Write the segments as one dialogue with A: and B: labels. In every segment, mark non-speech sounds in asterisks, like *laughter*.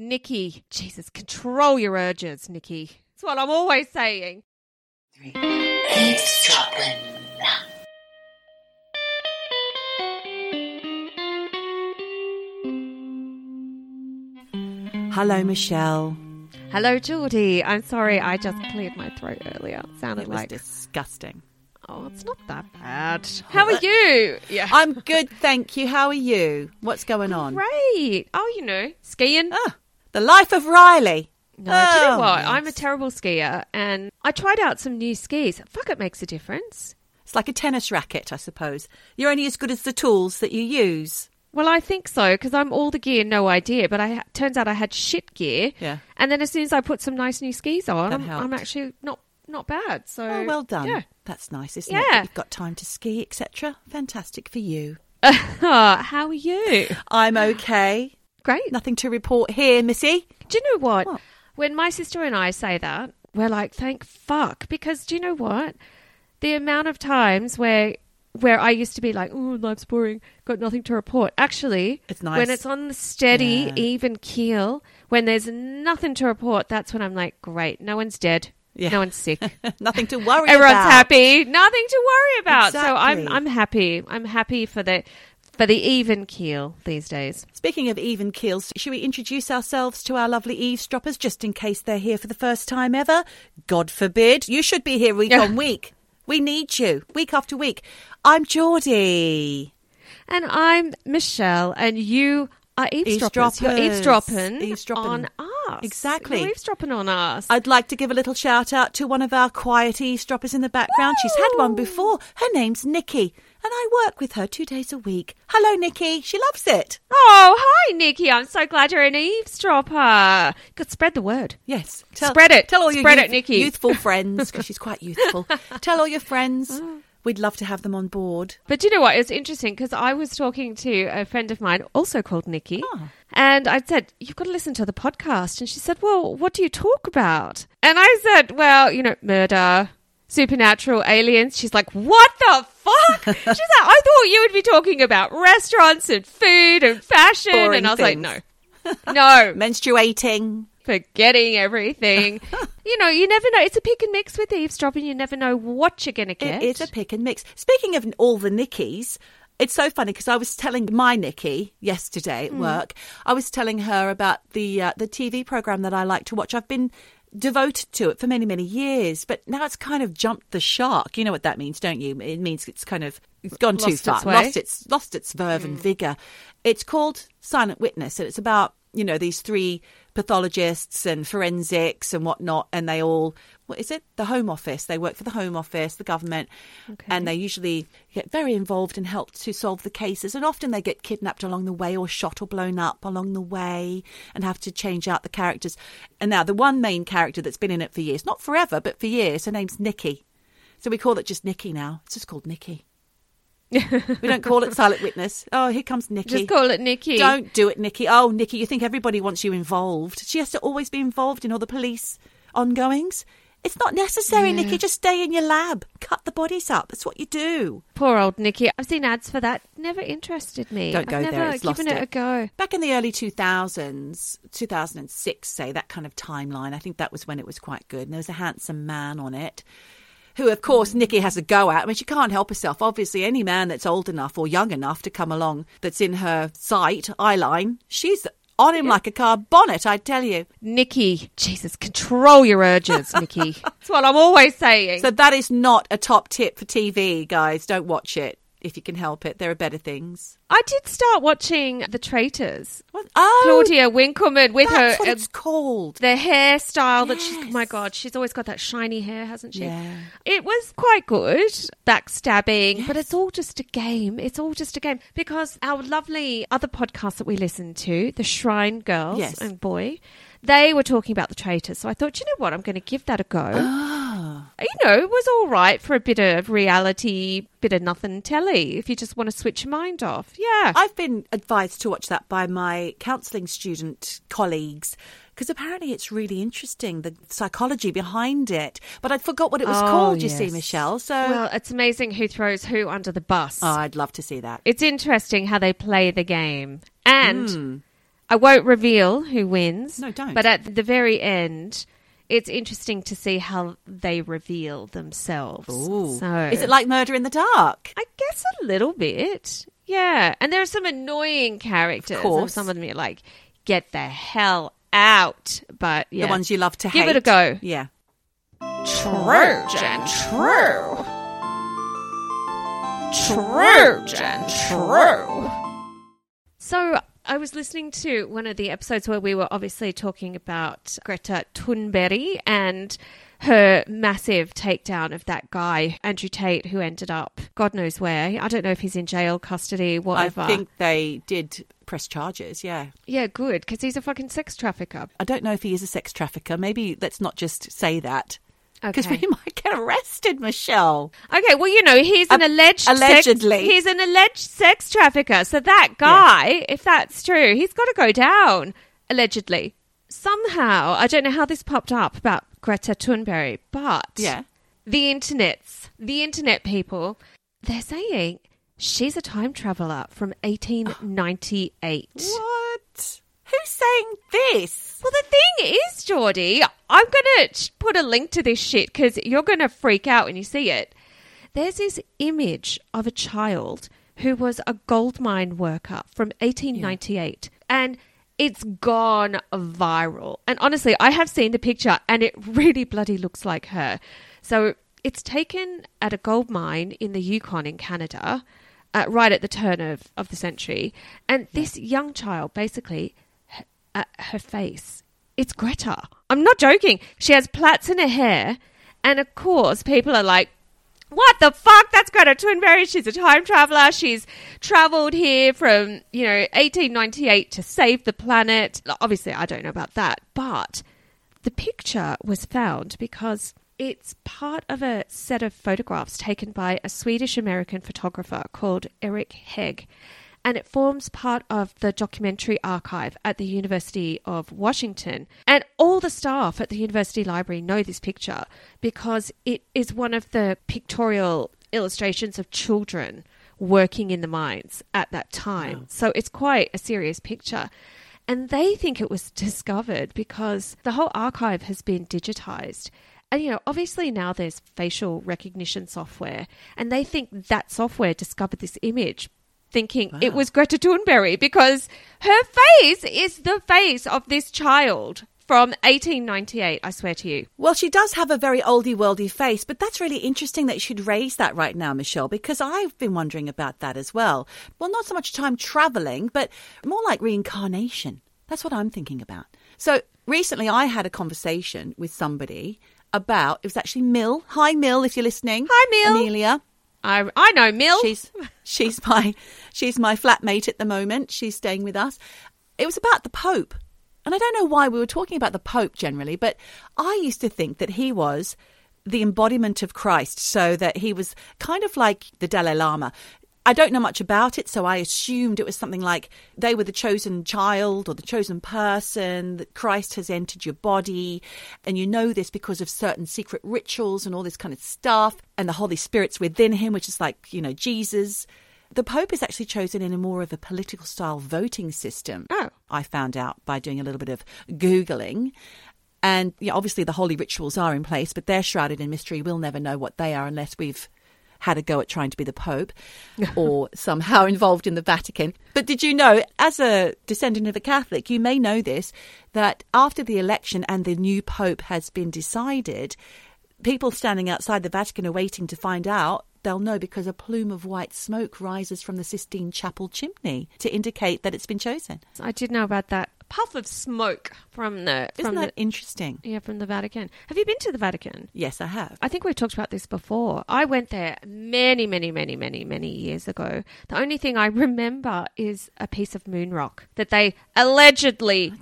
A: Nikki, Jesus, control your urges, Nikki. That's what I'm always saying.
B: Three. Eavesdropping.
C: Hello, Michelle.
A: Hello, Geordie. I'm sorry, I just cleared my throat earlier. It sounded
C: It was
A: like,
C: disgusting.
A: oh, it's not that bad. How are you? Yeah.
C: I'm good, thank you. How are you? What's going on?
A: Great. Oh, you know, skiing.
C: Ah, the life of Riley.
A: No, do you know
C: Oh,
A: what?
C: yes.
A: I'm a terrible skier, and I tried out some new skis. Fuck, it makes a difference.
C: It's like a tennis racket, I suppose. You're only as good as the tools that you use.
A: Well, I think so because I'm all the gear, no idea. But I turns out I had shit gear.
C: Yeah.
A: And then as soon as I put some nice new skis on, I'm. I'm actually not not bad. So
C: Oh, well done.
A: Yeah.
C: That's nice, isn't it?
A: Yeah.
C: You've got time to ski, etc. Fantastic for you. *laughs*
A: Ah, how are you?
C: I'm okay.
A: Great.
C: Nothing to report here, Missy.
A: Do you know what?
C: What?
A: When my sister and I say that, we're like, thank fuck. Because do you know what? The amount of times where where I used to be like, oh, life's boring, got nothing to report. Actually,
C: It's nice.
A: when it's on the steady,
C: Yeah.
A: even keel, when there's nothing to report, that's when I'm like, great, no one's dead.
C: Yeah.
A: No one's sick. *laughs*
C: Nothing to worry
A: Everyone's
C: about.
A: Everyone's happy. Nothing to worry about. So I'm I'm happy. I'm happy for the for the even keel these days.
C: Speaking of even keels, should we introduce ourselves to our lovely eavesdroppers just in case they're here for the first time ever? God forbid. You should be here week on *laughs* week. We need you week after week. I'm Geordie.
A: And I'm Michelle, and you are eavesdroppers. You're eavesdropping,
C: Eavesdropping.
A: on us.
C: Exactly.
A: You're eavesdropping on us.
C: I'd like to give a little shout out to one of our quiet eavesdroppers in the background. She's had one before. Her name's Nikki, and I work with her two days a week. Hello, Nikki. She loves it.
A: oh, hi, Nikki. I'm so glad you're an eavesdropper. Good, spread the word.
C: Yes.
A: Spread it.
C: Tell all your
A: Spread
C: youth-
A: it, Nikki.
C: youthful *laughs* friends, because she's quite youthful. tell all your friends. *laughs* Oh. We'd love to have them on board.
A: But do you know what? It's interesting because I was talking to a friend of mine, also called Nikki,
C: Oh.
A: and I said, You've got to listen to the podcast. And she said, Well, what do you talk about? And I said, Well, you know, murder, supernatural, aliens. She's like, What the fuck? *laughs* She's like, I thought you would be talking about restaurants and food and fashion.
C: Boring
A: and I was
C: things.
A: like, No. *laughs* No,
C: Menstruating.
A: forgetting everything. *laughs* you know, you never know. It's a pick and mix with eavesdropping. You never know what you're going to get.
C: It is a pick and mix. Speaking of all the Nickies, it's so funny because I was telling my Nikki yesterday at work. I was telling her about the uh, the TV program that I like to watch. I've been devoted to it for many many years, but now it's kind of jumped the shark. You know what that means, don't you? It means it's kind of it's gone too
A: Lost
C: far,
A: its
C: lost its lost its verve and mm. vigor. It's called Silent Witness, and it's about you know these three pathologists and forensics and whatnot, and they all what is it? The Home Office. They work for the Home Office, the government, and they usually get very involved and help to solve the cases. And often they get kidnapped along the way, or shot or blown up along the way, and have to change out the characters. And now the one main character that's been in it for years, not forever, but for years, her name's Nikki. So we call it just Nikki now. It's just called Nikki. *laughs* we don't call it Silent Witness. Oh, here comes Nikki.
A: Just call it Nikki.
C: Don't do it, Nikki. Oh, Nikki, you think everybody wants you involved. She has to always be involved in all the police ongoings. It's not necessary, Nikki. Just stay in your lab. Cut the bodies up. That's what you do.
A: Poor old Nikki. I've seen ads for that. Never interested me.
C: Don't go
A: I've
C: there,
A: never
C: it's
A: given
C: lost
A: it.
C: it.
A: a go.
C: Back in the early 2000s, 2006, say, that kind of timeline, I think that was when it was quite good. And there was a handsome man on it who, of course, Nikki has a go at. I mean, she can't help herself. Obviously, any man that's old enough or young enough to come along that's in her sight, eye line, she's on him like a car bonnet, I tell you.
A: Nikki, Jesus, control your urges, *laughs* Nikki. That's what I'm always saying.
C: So that is not a top tip for TV, guys. Don't watch it if you can help it. There are better things.
A: I did start watching The Traitors.
C: What? Oh,
A: Claudia Winkleman with
C: that's
A: her
C: what
A: uh,
C: it's called.
A: the hairstyle that she's. Oh my God, she's always got that shiny hair, hasn't she?
C: Yeah.
A: It was quite good, backstabbing, but it's all just a game. It's all just a game because our lovely other podcasts that we listen to, the Shrine Girls
C: Yes.
A: and Boy, they were talking about the traitors. So I thought, you know what, I'm going to give that a go. You know, it was all right for a bit of reality, bit of nothing telly. If you just want to switch your mind off, yeah.
C: I've been advised to watch that by my counselling student colleagues because apparently it's really interesting, the psychology behind it. But I forgot what it was
A: Oh,
C: called, you see. Michelle. So
A: well, it's amazing who throws who under the bus.
C: oh, I'd love to see that.
A: it's interesting how they play the game. And
C: Hmm.
A: I won't reveal who wins.
C: No, don't.
A: But at the very end, it's interesting to see how they reveal themselves. So
C: Is it like Murder in the Dark?
A: I guess a little bit. Yeah. And there are some annoying characters.
C: Of course.
A: Some of them you're like, get the hell out. But yeah.
C: The ones you love to
A: Give
C: hate.
A: it a go.
C: Yeah.
A: True, Jen, true. True, Jen, true. So I was listening to one of the episodes where we were obviously talking about Greta Thunberg and her massive takedown of that guy, Andrew Tate, who ended up God knows where. I don't know if he's in jail, custody, whatever.
C: I think they did press charges, yeah.
A: yeah, good, because he's a fucking sex trafficker.
C: I don't know if he is a sex trafficker. Maybe let's not just say that. Because
A: Okay.
C: we *laughs* might get arrested, Michelle.
A: Okay, well, you know, he's an
C: A-
A: alleged
C: allegedly.
A: Sex, he's an alleged sex trafficker. So that guy, if that's true, he's got to go down. Allegedly, somehow, I don't know how this popped up about Greta Thunberg, but
C: Yeah.
A: the internets, the internet people, they're saying she's a time traveler from 1898.
C: What? Who's saying this?
A: Well, the thing is, Geordie, I'm going to put a link to this shit because you're going to freak out when you see it. There's this image of a child who was a gold mine worker from 1898, and it's gone viral. And honestly, I have seen the picture, and it *laughs* really bloody looks like her. So it's taken at a gold mine in the Yukon in Canada, uh, right at the turn of, of the century. And this young child basically uh, her face. It's Greta. I'm not joking. She has plaits in her hair, and of course, people are like, "What the fuck? That's Greta Thunberg. She's a time traveler. She's traveled here from you know 1898 to save the planet." Obviously, I don't know about that, but the picture was found because it's part of a set of photographs taken by a Swedish American photographer called Eric Hegg. And it forms part of the documentary archive at the University of Washington. And all the staff at the University Library know this picture because it is one of the pictorial illustrations of children working in the mines at that time. So it's quite a serious picture. And they think it was *laughs* discovered because the whole archive has been digitized. And, you know, obviously now there's facial recognition software, and they think that software discovered this image, thinking it was Greta Thunberg because her face is the face of this child from 1898, I swear to you.
C: Well, she does have a very oldie worldy face, but that's really interesting that you should raise that right now, Michelle, because I've been wondering about that as well. Well, not so much time traveling, but more like reincarnation. That's what I'm thinking about. So recently I had a conversation with somebody about, it was actually Mill. Hi, Mill, if you're listening.
A: Hi, Mill.
C: Amelia.
A: I, I know, Mill.
C: She's she's my she's my flatmate at the moment. She's staying with us. It was about the Pope. And I don't know why we were talking about the Pope generally, but I used to think that he was the embodiment of Christ, so that he was kind of like the Dalai Lama. I don't know much about it, so I assumed it was something like they were the chosen child or the chosen person, that Christ has entered your body, and you know this because of certain secret rituals and all this kind of stuff, and the Holy Spirit's within him, which is like, you know, Jesus. The Pope is actually chosen in a more of a political style voting system.
A: Oh.
C: I found out by doing a little bit of Googling. And yeah, obviously the holy rituals are in place, but they're shrouded in mystery. We'll never know what they are unless we've had a go at trying to be the Pope *laughs* or somehow involved in the Vatican. But did you know, as a descendant of a Catholic, you may know this, that after the election and the new Pope has been decided, people standing outside the Vatican are waiting to find out. They'll know because a plume of white smoke rises from the Sistine Chapel chimney to indicate that it's been chosen.
A: I did know about that puff of smoke from the
C: Isn't
A: from
C: that
A: the
C: interesting?
A: yeah from the Vatican. Have you been to the Vatican?
C: Yes, I have.
A: I think we've talked about this before. I went there many, many, many, many, many years ago. The only thing I remember is a piece of moon rock that they allegedly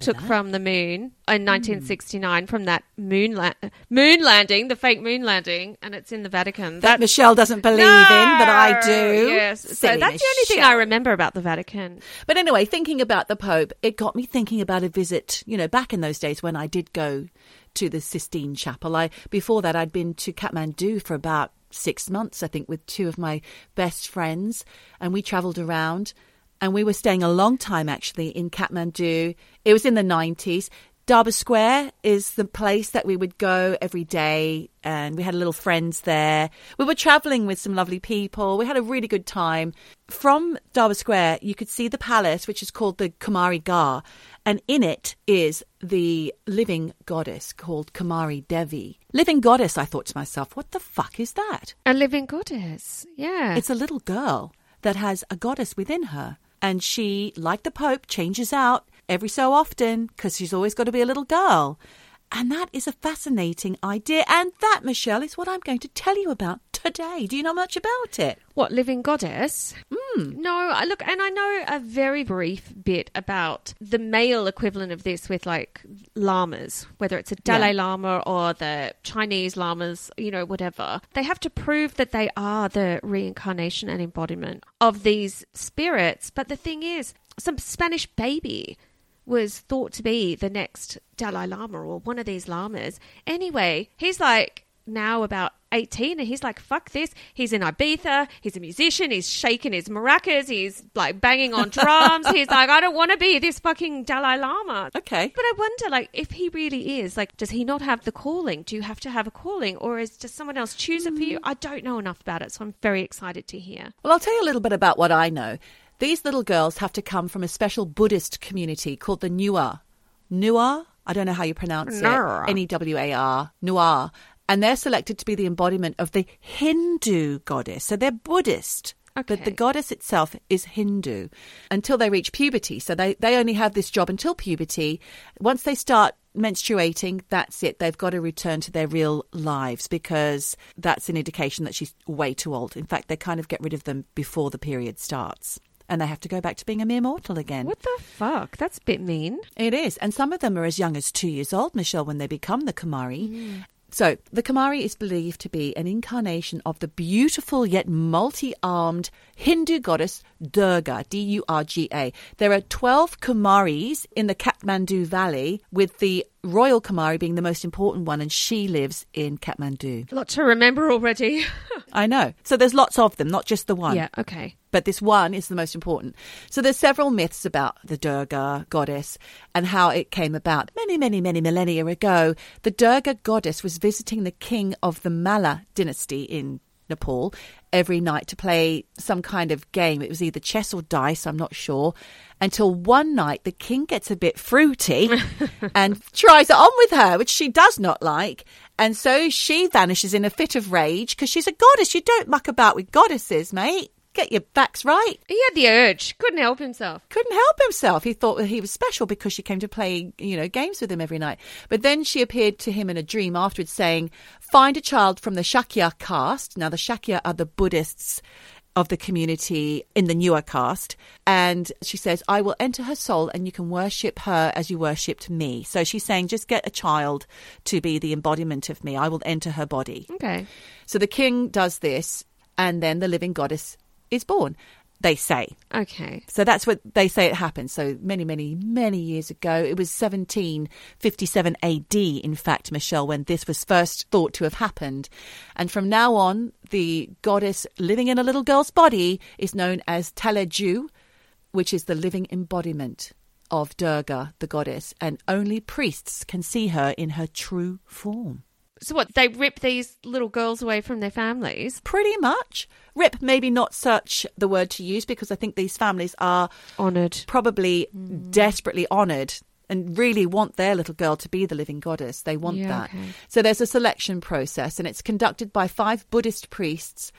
A: took
C: that.
A: from the moon in hmm. 1969 from that moon la- moon landing, the fake moon landing, and it's in the Vatican.
C: that Michelle doesn't believe in, but I do.
A: Yes, so
C: Silly
A: that's the only thing I remember about the Vatican.
C: But anyway, thinking about the Pope, it got me thinking about a visit, you know, back in those days when I did go to the Sistine Chapel. I before that I'd been to Kathmandu for about 6 months I think with two of my best friends and we traveled around And we were staying a long time actually in Kathmandu. It was in the 90s. Darbar Square is the place that we would go every day, and we had a little friends there. We were traveling with some lovely people. We had a really good time. From Darbar Square, you could see the palace, which is called the Kumari Ghar, and in it is the living goddess called Kumari Devi. Living goddess, I thought to myself, what the fuck is that?
A: A living goddess. Yeah.
C: It's a little girl that has a goddess within her. And she, like the Pope, changes out every so often because she's always got to be a little girl. And that is a fascinating idea. And that, Michelle, is what I'm going to tell you about today. Do you know much about it?
A: What, living goddess? Mm. No, I look, and I know a very brief bit about the male equivalent of this with like lamas, whether it's a Dalai
C: Yeah.
A: Lama or the Chinese lamas, you know, whatever. They have to prove that they are the reincarnation and embodiment of these spirits. But the thing is, some Spanish baby was thought to be the next Dalai Lama or one of these lamas. Anyway, he's like now about 18 and he's like, fuck this. He's in Ibiza. He's a musician. He's shaking his maracas. He's like banging on *laughs* drums. he's like, I don't want to be this fucking Dalai Lama.
C: Okay.
A: But I wonder, like, if he really is, like, does he not have the calling? Do you have to have a calling, or is just someone else choose it for you? Mm. I don't know enough about it, so I'm very excited to hear.
C: Well, I'll tell you a little bit about what I know. These little girls have to come from a special Buddhist community called the Newar. Newar? I don't know how you pronounce
A: Newar.
C: it. N E W A R. Newar. And they're selected to be the embodiment of the Hindu goddess. So they're Buddhist. But the goddess itself is Hindu until they reach puberty. So they, they only have this job until puberty. Once they start menstruating, that's it. They've got to return to their real lives because that's an indication that she's way too old. In fact, they kind of get rid of them before the period starts. And they have to go back to being a mere mortal again.
A: What the fuck? That's a bit mean.
C: It is. And some of them are as young as two years old, Michelle, when they become the Kumari. Mm. So, the Kumari is believed to be an incarnation of the beautiful yet multi armed Hindu goddess Durga, D U R G A. There are 12 Kumaris in the Kathmandu Valley, with the royal Kumari being the most important one, and she lives in Kathmandu.
A: A lot to remember already. *laughs*
C: I know. So, there's lots of them, not just the one
A: yeah, okay.
C: But this one is the most important. So there's several myths about the Durga goddess and how it came about. Many, many, many millennia ago, the Durga goddess was visiting the king of the Malla dynasty in Nepal every night to play some kind of game. It was either chess or dice, I'm not sure. Until one night the king gets a bit fruity *laughs* and tries it on with her, which she does not like. And so she vanishes in a fit of rage because she's a goddess. You don't muck about with goddesses, mate. Get your facts right.
A: He had the urge. Couldn't help himself.
C: Couldn't help himself. He thought that he was special because she came to play, you know, games with him every night. But then she appeared to him in a dream afterwards saying, Find a child from the Shakya caste. Now, the Shakya are the Buddhists of the community in the Newar caste. And she says, I will enter her soul and you can worship her as you worshipped me. So she's saying, just get a child to be the embodiment of me. I will enter her body.
A: Okay.
C: So the king does this, and then the living goddess is born, they say.
A: Okay.
C: So that's what they say it happened. So many, many, many years ago. It was 1757 AD, in fact, Michelle, when this was first thought to have happened. And from now on, the goddess living in a little girl's body is known as Taleju, which is the living embodiment of Durga, the goddess. And only priests can see her in her true form.
A: So what? They rip these little girls away from their families.
C: Pretty much. Rip, maybe not such the word to use because I think these families are
A: Honoured.
C: probably mm. desperately honoured and really want their little girl to be the living goddess. They want
A: Yeah,
C: that.
A: okay.
C: So there's a selection process and it's conducted by five Buddhist priests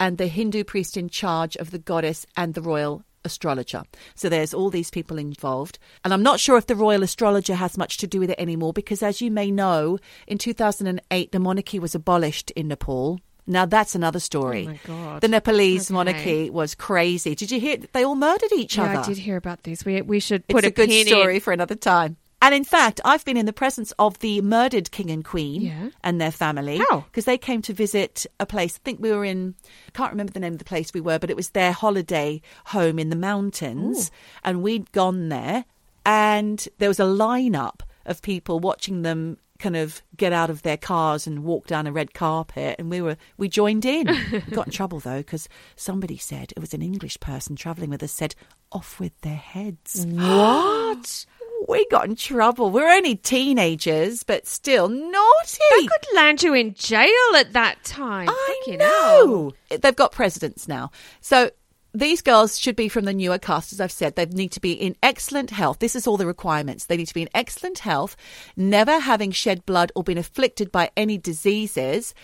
C: and the Hindu priest in charge of the goddess and the royal astrologer. So there's all these people involved. And I'm not sure if the royal astrologer has much to do with it anymore because as you may know, in 2008 the monarchy was abolished in Nepal. Now that's another story.
A: Oh my God.
C: The Nepalese
A: Okay.
C: monarchy was crazy. Did you hear? They all murdered each
A: Yeah,
C: other.
A: I did hear about this. We we should put
C: It's a good
A: pin
C: story
A: In.
C: for another time. And in fact, I've been in the presence of the murdered king and queen
A: Yeah.
C: and their family.
A: How?
C: Because they came to visit a place. I think we were in, I can't remember the name of the place we were, but it was their holiday home in the mountains. And we'd gone there and there was a lineup of people watching them kind of get out of their cars and walk down a red carpet, and we were we joined in. *laughs* we got in trouble though because somebody said it was an English person travelling with us said off with their heads.
A: What?
C: We got in trouble. We're only teenagers, but still naughty.
A: That could land you in jail at that time.
C: I
A: Fucking hell.
C: know. They've got presidents now. So these girls should be from the Newar caste, as I've said. They need to be in excellent health. This is all the requirements. They need to be in excellent health, never having shed blood or been afflicted by any diseases,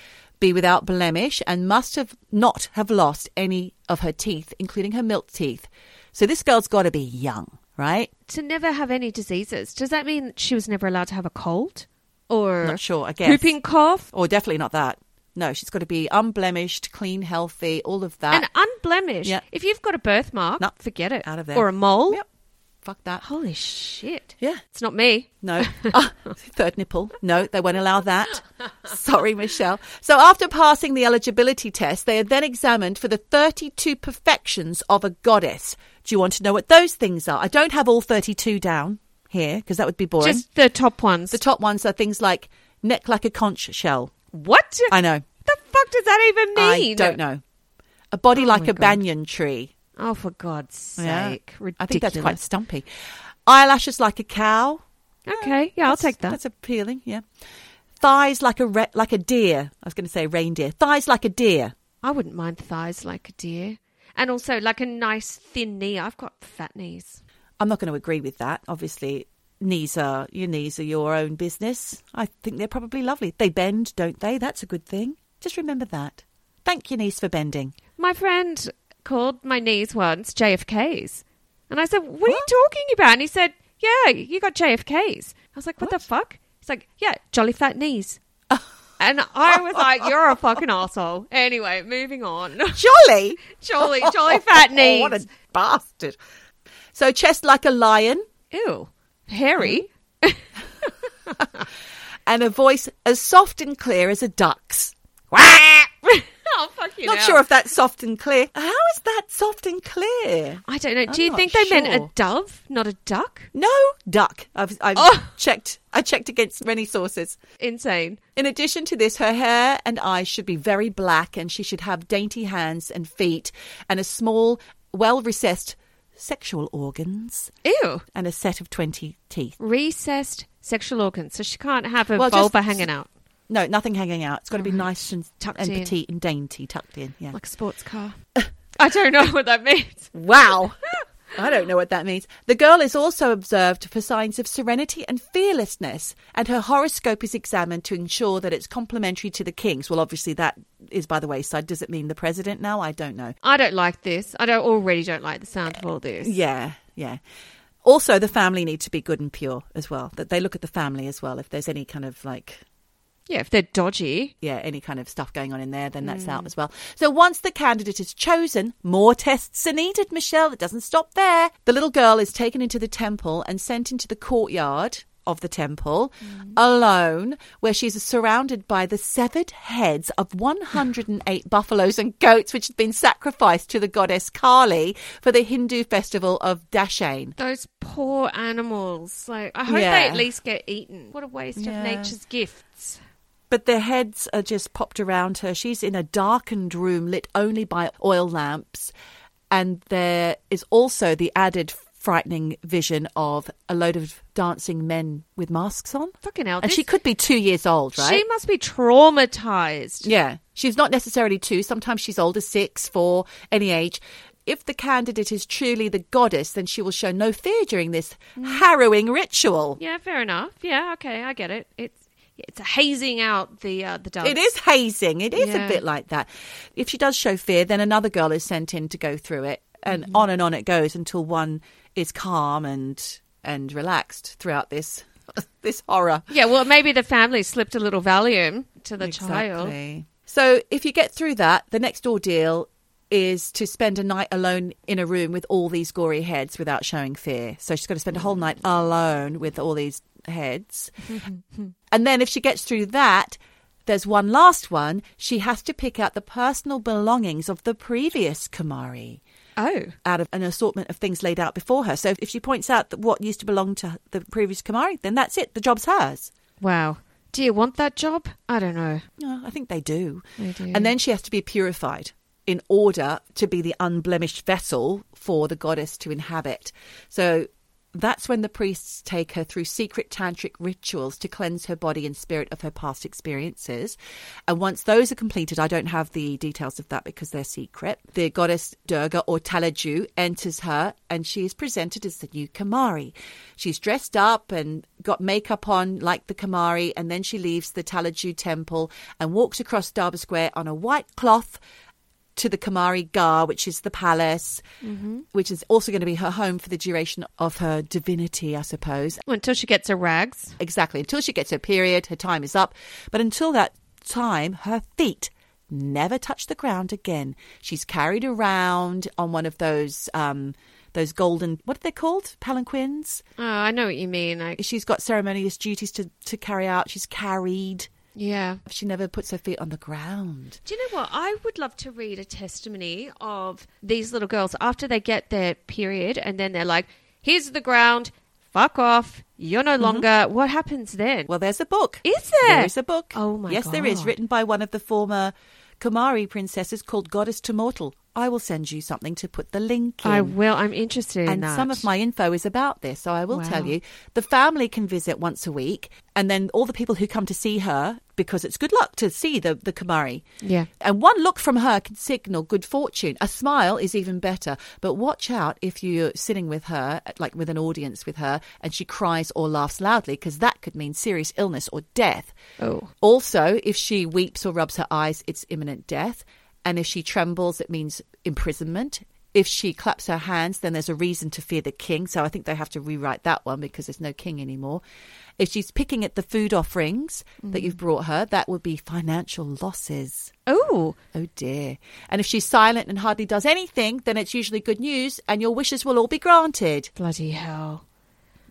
C: be without blemish, and must have not have lost any of her teeth, including her milk teeth. So this girl's got to be young, right?
A: To never have any diseases. Does that mean she was never allowed to have a cold? Or
C: Not sure, I guess.
A: whooping cough?
C: Or definitely not that. No, she's got to be unblemished, clean, healthy, all of that.
A: And unblemished.
C: Yeah.
A: If you've got a birthmark,
C: No,
A: forget it.
C: out of there.
A: Or a mole.
C: Yep. Fuck that.
A: Holy shit.
C: Yeah.
A: It's not me.
C: No. Ah, *laughs* *laughs* third nipple. No, they won't allow that. Sorry, Michelle. So after passing the eligibility test, they are then examined for the 32 perfections of a goddess. Do you want to know what those things are? I don't have all 32 down here because that would be boring.
A: Just the top ones.
C: the top ones are things like neck like a conch shell.
A: what?
C: I know.
A: the fuck does that even mean?
C: I don't know. A body
A: Oh
C: like a
A: God.
C: banyan tree.
A: Oh, for God's
C: Yeah.
A: sake. Ridiculous.
C: I think that's quite stumpy. Eyelashes like a cow.
A: Okay, yeah, I'll take that.
C: That's appealing. Yeah. Thighs like a re- like a deer. I was going to say reindeer. Thighs like a deer.
A: I wouldn't mind thighs like a deer. And also like a nice thin knee. I've got fat knees.
C: I'm not going to agree with that. Obviously, knees are your knees are your own business. I think they're probably lovely. They bend, don't they? That's a good thing. Just remember that. Thank your knees for bending.
A: My friend called my knees once JFKs. And I said, What, are you talking about? And he said, Yeah, you got JFKs. I was like, What, the fuck? He's like, Yeah, jolly fat knees. *laughs* and I was like, You're a fucking asshole. Anyway, moving on. *laughs*
C: Jolly.
A: jolly, jolly fat knees. *laughs*
C: Oh, what a bastard. So chest like a lion
A: Ew. Hairy. Hmm?
C: and a voice as soft and clear as a duck's.
A: Oh, fuck you.
C: Not
A: now.
C: sure if that's soft and clear. How is that soft and clear?
A: I don't know. Do
C: I'm
A: you think they meant a dove, not a duck?
C: No, duck. I've, I've
A: Oh. *laughs*
C: checked. I checked against many sources.
A: Insane.
C: In addition to this, her hair and eyes should be very black, and she should have dainty hands and feet, and a small, well recessed sexual organs,
A: Ew.
C: and a set of twenty teeth.
A: Recessed sexual organs. So she can't have a
C: Well, just-
A: vulva hanging out
C: No, nothing hanging out. It's got to be nice and
A: Tucked
C: and
A: in.
C: petite and dainty, tucked in. Yeah.
A: like a sports car. *laughs* I don't know what that means.
C: Wow. I don't know what that means. The girl is also observed for signs of serenity and fearlessness, and her horoscope is examined to ensure that it's complementary to the king's. Well, obviously, that is by the wayside. Does it mean the president now? I don't know.
A: I don't like this. I don't already don't like the sound of all this.
C: Uh, yeah, yeah. Also, the family need to be good and pure as well. That they look at the family as well. If there's any kind of like
A: Yeah, if they're dodgy.
C: yeah, any kind of stuff going on in there, then that's out mm. as well. So once the candidate is chosen, more tests are needed, Michelle. It doesn't stop there. The little girl is taken into the temple and sent into the courtyard of the temple mm. alone, where she's surrounded by the severed heads of 108 *laughs* buffaloes and goats, which had been sacrificed to the goddess Kali for the Hindu festival of Dashain.
A: Those poor animals. Like I hope they at least get eaten. What a waste
C: Yeah.
A: of nature's gifts.
C: But their heads are just popped around her. She's in a darkened room lit only by oil lamps. And there is also the added frightening vision of a load of dancing men with masks on.
A: Fucking hell.
C: And
A: this-
C: she could be two years old, right?
A: She must be traumatized.
C: Yeah. She's not necessarily two. Sometimes she's older, six, four, any age. If the candidate is truly the goddess, then she will show no fear during this mm. harrowing ritual.
A: Yeah, fair enough. Yeah, okay, I get it. It's it's hazing out the uh, the dance.
C: It is hazing. It is
A: Yeah.
C: a bit like that. If she does show fear, then another girl is sent in to go through it, and
A: Mm-hmm.
C: on and on it goes until one is calm and and relaxed throughout this *laughs* this horror.
A: Yeah, well, maybe the family slipped a little Valium to the child.
C: Exactly. So if you get through that, the next ordeal is to spend a night alone in a room with all these gory heads without showing fear. So she's got to spend a whole night alone with all these heads. Mm-hmm. and then if she gets through that, there's one last one. She has to pick out the personal belongings of the previous Kamari.
A: Oh,
C: out of an assortment of things laid out before her. So if she points out that what used to belong to the previous Kamari, then that's it. The job's hers.
A: wow. Do you want that job? I don't know.
C: No, I think they do.
A: They do.
C: And then she has to be purified in order to be the unblemished vessel for the goddess to inhabit. So that's when the priests take her through secret tantric rituals to cleanse her body and spirit of her past experiences. And once those are completed, I don't have the details of that because they're secret. The goddess Durga or Taleju enters her and she is presented as the new Kamari. She's dressed up and got makeup on like the Kamari, and then she leaves the Taleju temple and walks across Darbar Square on a white cloth to the Kamari Ghar, which is the palace, which is also going to be her home for the duration of her divinity, I suppose.
A: Well, until she gets her rags.
C: Exactly. Until she gets her period, her time is up. But until that time, her feet never touch the ground again. She's carried around on one of those um those golden what are they called? Palanquins.
A: Oh, I know what you mean. Like,
C: She's got ceremonious duties to, to carry out. She's carried.
A: Yeah.
C: She never puts her feet on the ground.
A: Do you know what? I would love to read a testimony of these little girls after they get their period and then they're like, here's the ground, fuck off, you're no mm-hmm. longer. What happens then?
C: Well, there's a book.
A: Is there?
C: There is a book.
A: Oh my God.
C: Yes, there is, written by one of the former Kumari princesses called Goddess to Mortal. I will send you something to put the link in.
A: I will. I'm interested in
C: and
A: that.
C: some of my info is about this, so I will tell you. The family can visit once a week, and then all the people who come to see her, because it's good luck to see the, the Kumari.
A: Yeah.
C: And one look from her can signal good fortune. A smile is even better. But watch out if you're sitting with her, like with an audience with her, and she cries or laughs loudly, because that could mean serious illness or death.
A: Oh.
C: Also, if she weeps or rubs her eyes, it's imminent death. And if she trembles, it means imprisonment. If she claps her hands, then there's a reason to fear the king. So I think they have to rewrite that one because there's no king anymore. If she's picking at the food offerings that you've brought her, that would be financial losses.
A: Oh.
C: Oh dear. And if she's silent and hardly does anything, then it's usually good news and your wishes will all be granted.
A: Bloody hell.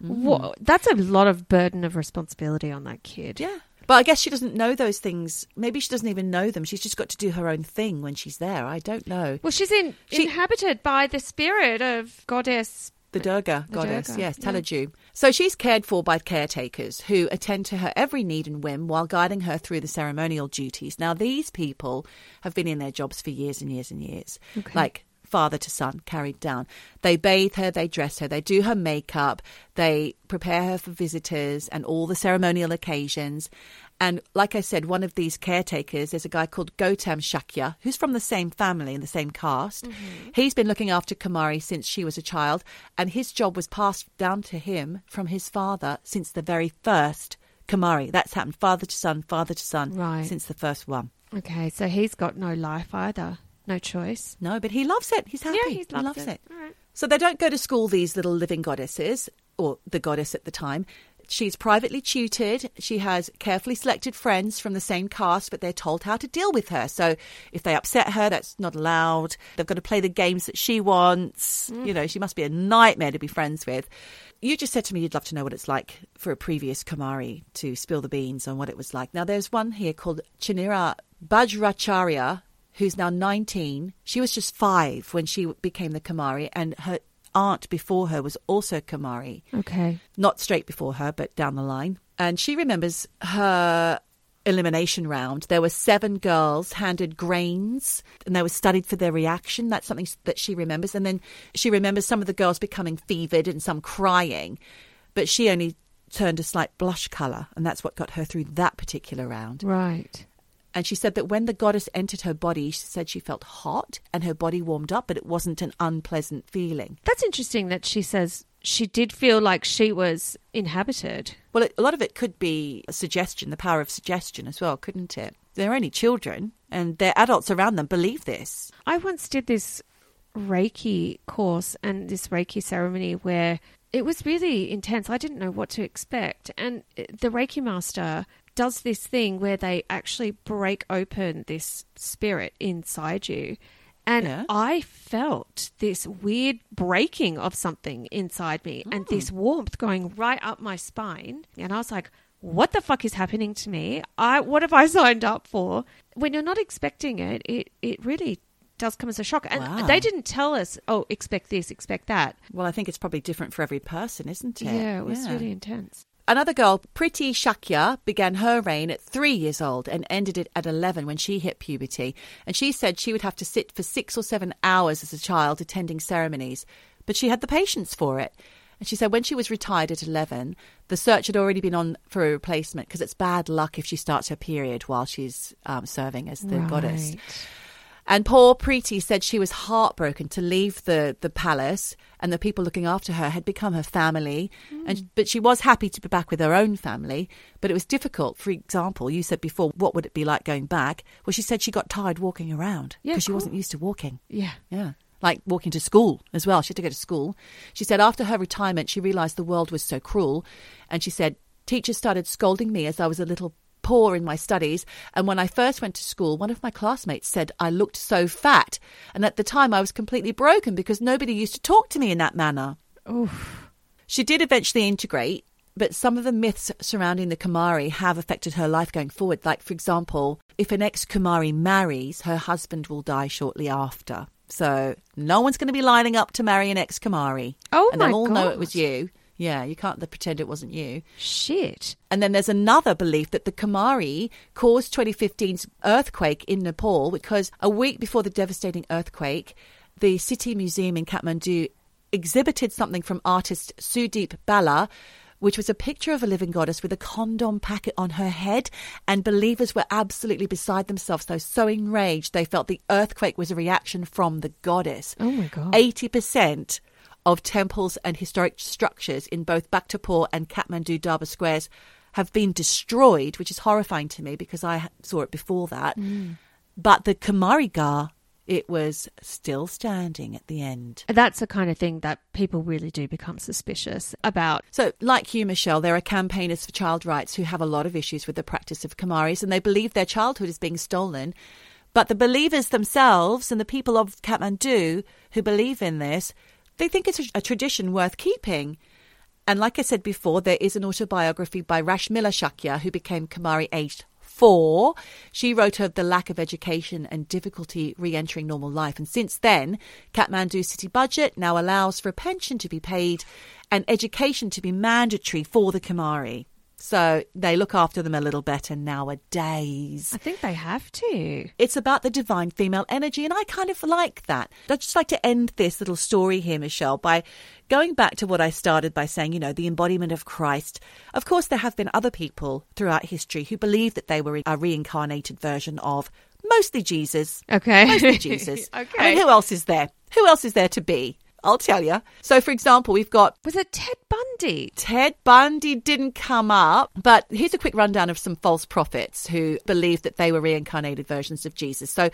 C: Mm.
A: Wha- that's a lot of burden of responsibility on that kid.
C: Yeah. But I guess she doesn't know those things. Maybe she doesn't even know them. She's just got to do her own thing when she's there. I don't know.
A: Well, she's in,
C: She-
A: inhabited by the spirit of goddess.
C: The Durga
A: The
C: goddess,
A: Durga,
C: yes,
A: yeah.
C: So she's cared for by caretakers who attend to her every need and whim while guiding her through the ceremonial duties. Now, these people have been in their jobs for years and years and years,
A: Okay.
C: like father to son, carried down. They bathe her, they dress her, they do her makeup, they prepare her for visitors and all the ceremonial occasions. And like I said, one of these caretakers is a guy called Gautam Shakya, who's from the same family and the same caste. Mm-hmm. He's been looking after Kamari since she was a child, and his job was passed down to him from his father since the very first Kamari. That's happened father to son, father to son,
A: Right.
C: since the first one.
A: Okay, so he's got no life either. No choice.
C: No, but he loves it. He's happy.
A: Yeah, he loves it.
C: it.
A: All right.
C: So they don't go to school, these little living goddesses, or the goddess at the time. She's privately tutored. She has carefully selected friends from the same caste, but they're told how to deal with her. So if they upset her, that's not allowed. They've got to play the games that she wants. Mm. You know, she must be a nightmare to be friends with. You just said to me you'd love to know what it's like for a previous Kamari to spill the beans on what it was like. Now, there's one here called Chanira Bajracharya, who's now 19. She was just five when she became the Kamari, and her aunt before her was also Kamari.
A: Okay.
C: Not straight before her, but down the line. And she remembers her elimination round. There were seven girls handed grains, and they were studied for their reaction. That's something that she remembers. And then she remembers some of the girls becoming fevered and some crying, but she only turned a slight blush colour, and that's what got her through that particular round.
A: Right.
C: And she said that when the goddess entered her body, she said she felt hot and her body warmed up, but it wasn't an unpleasant feeling.
A: That's interesting that she says she did feel like she was inhabited.
C: Well, it, a lot of it could be suggestion, the power of suggestion as well, couldn't it? They're only children, and their adults around them believe this.
A: I once did this Reiki course and this Reiki ceremony where it was really intense. I didn't know what to expect. And uh, the Reiki master does this thing where they actually break open this spirit inside you. And
C: Yeah.
A: I felt this weird breaking of something inside me and oh. this warmth going right up my spine. And I was like, what the fuck is happening to me? I what have I *laughs* signed up for? When you're not expecting it, it, it really does come as a shock. And
C: Wow.
A: they didn't tell us, oh, expect this, expect that.
C: Well, I think it's probably different for every person, isn't it?
A: Yeah, it was really intense.
C: Another girl, Preeti Shakya, began her reign at three years old and ended it at 11 when she hit puberty. And she said she would have to sit for six or seven hours as a child attending ceremonies, but she had the patience for it. And she said when she was retired at 11, the search had already been on for a replacement because it's bad luck if she starts her period while she's um, serving as the goddess. And poor Preeti said she was heartbroken to leave the, the palace and the people looking after her had become her family. And hmm. but she was happy to be back with her own family. But it was difficult. For example, you said before, what would it be like going back? Well, she said she got tired walking around
A: Yeah,
C: because she
A: cool.
C: wasn't used to walking.
A: Yeah.
C: Yeah. Like walking to school as well. She had to go to school. She said after her retirement, she realized the world was so cruel. And she said, teachers started scolding me as I was a little poor in my studies. And when I first went to school, one of my classmates said I looked so fat. And at the time, I was completely broken because nobody used to talk to me in that manner.
A: Oof.
C: She did eventually integrate, but some of the myths surrounding the Kumari have affected her life going forward. Like, for example, if an ex Kumari marries, her husband will die shortly after. So no one's going to be lining up to marry an ex Kumari.
A: Oh
C: and
A: my
C: they'll all know it was you. Yeah, you can't pretend it wasn't you.
A: Shit.
C: And then there's another belief that the Kumari caused 2015's earthquake in Nepal because a week before the devastating earthquake, the City Museum in Kathmandu exhibited something from artist Sudeep Bala, which was a picture of a living goddess with a condom packet on her head. And believers were absolutely beside themselves. Were so enraged they felt the earthquake was a reaction from the goddess.
A: Oh my God.
C: 80% of temples and historic structures in both Bhaktapur and Kathmandu Darbar squares have been destroyed, which is horrifying to me because I saw it before that. Mm. But the Kumari Ghar, it was still standing at the end.
A: That's the kind of thing that people really do become suspicious about.
C: So, like you, Michelle, there are campaigners for child rights who have a lot of issues with the practice of Kamaris and they believe their childhood is being stolen. But the believers themselves and the people of Kathmandu who believe in this, they think it's a, tradition worth keeping. And like I said before, there is an autobiography by Rashmila Shakya, who became Kamari aged four. She wrote of the lack of education and difficulty re entering normal life. And since then, Kathmandu city budget now allows for a pension to be paid and education to be mandatory for the Kamari. So they look after them a little better nowadays.
A: I think they have to.
C: It's about the divine female energy, and I kind of like that. I'd just like to end this little story here, Michelle, by going back to what I started by saying, you know, the embodiment of Christ. Of course, there have been other people throughout history who believe that they were a reincarnated version of mostly Jesus.
A: Okay.
C: Mostly Jesus. *laughs*
A: okay.
C: I mean, who else is there? Who else is there to be? I'll tell you. So, for example, we've got
A: Was it Ted Bundy?
C: Ted Bundy didn't come up, but here's a quick rundown of some false prophets who believed that they were reincarnated versions of Jesus. So,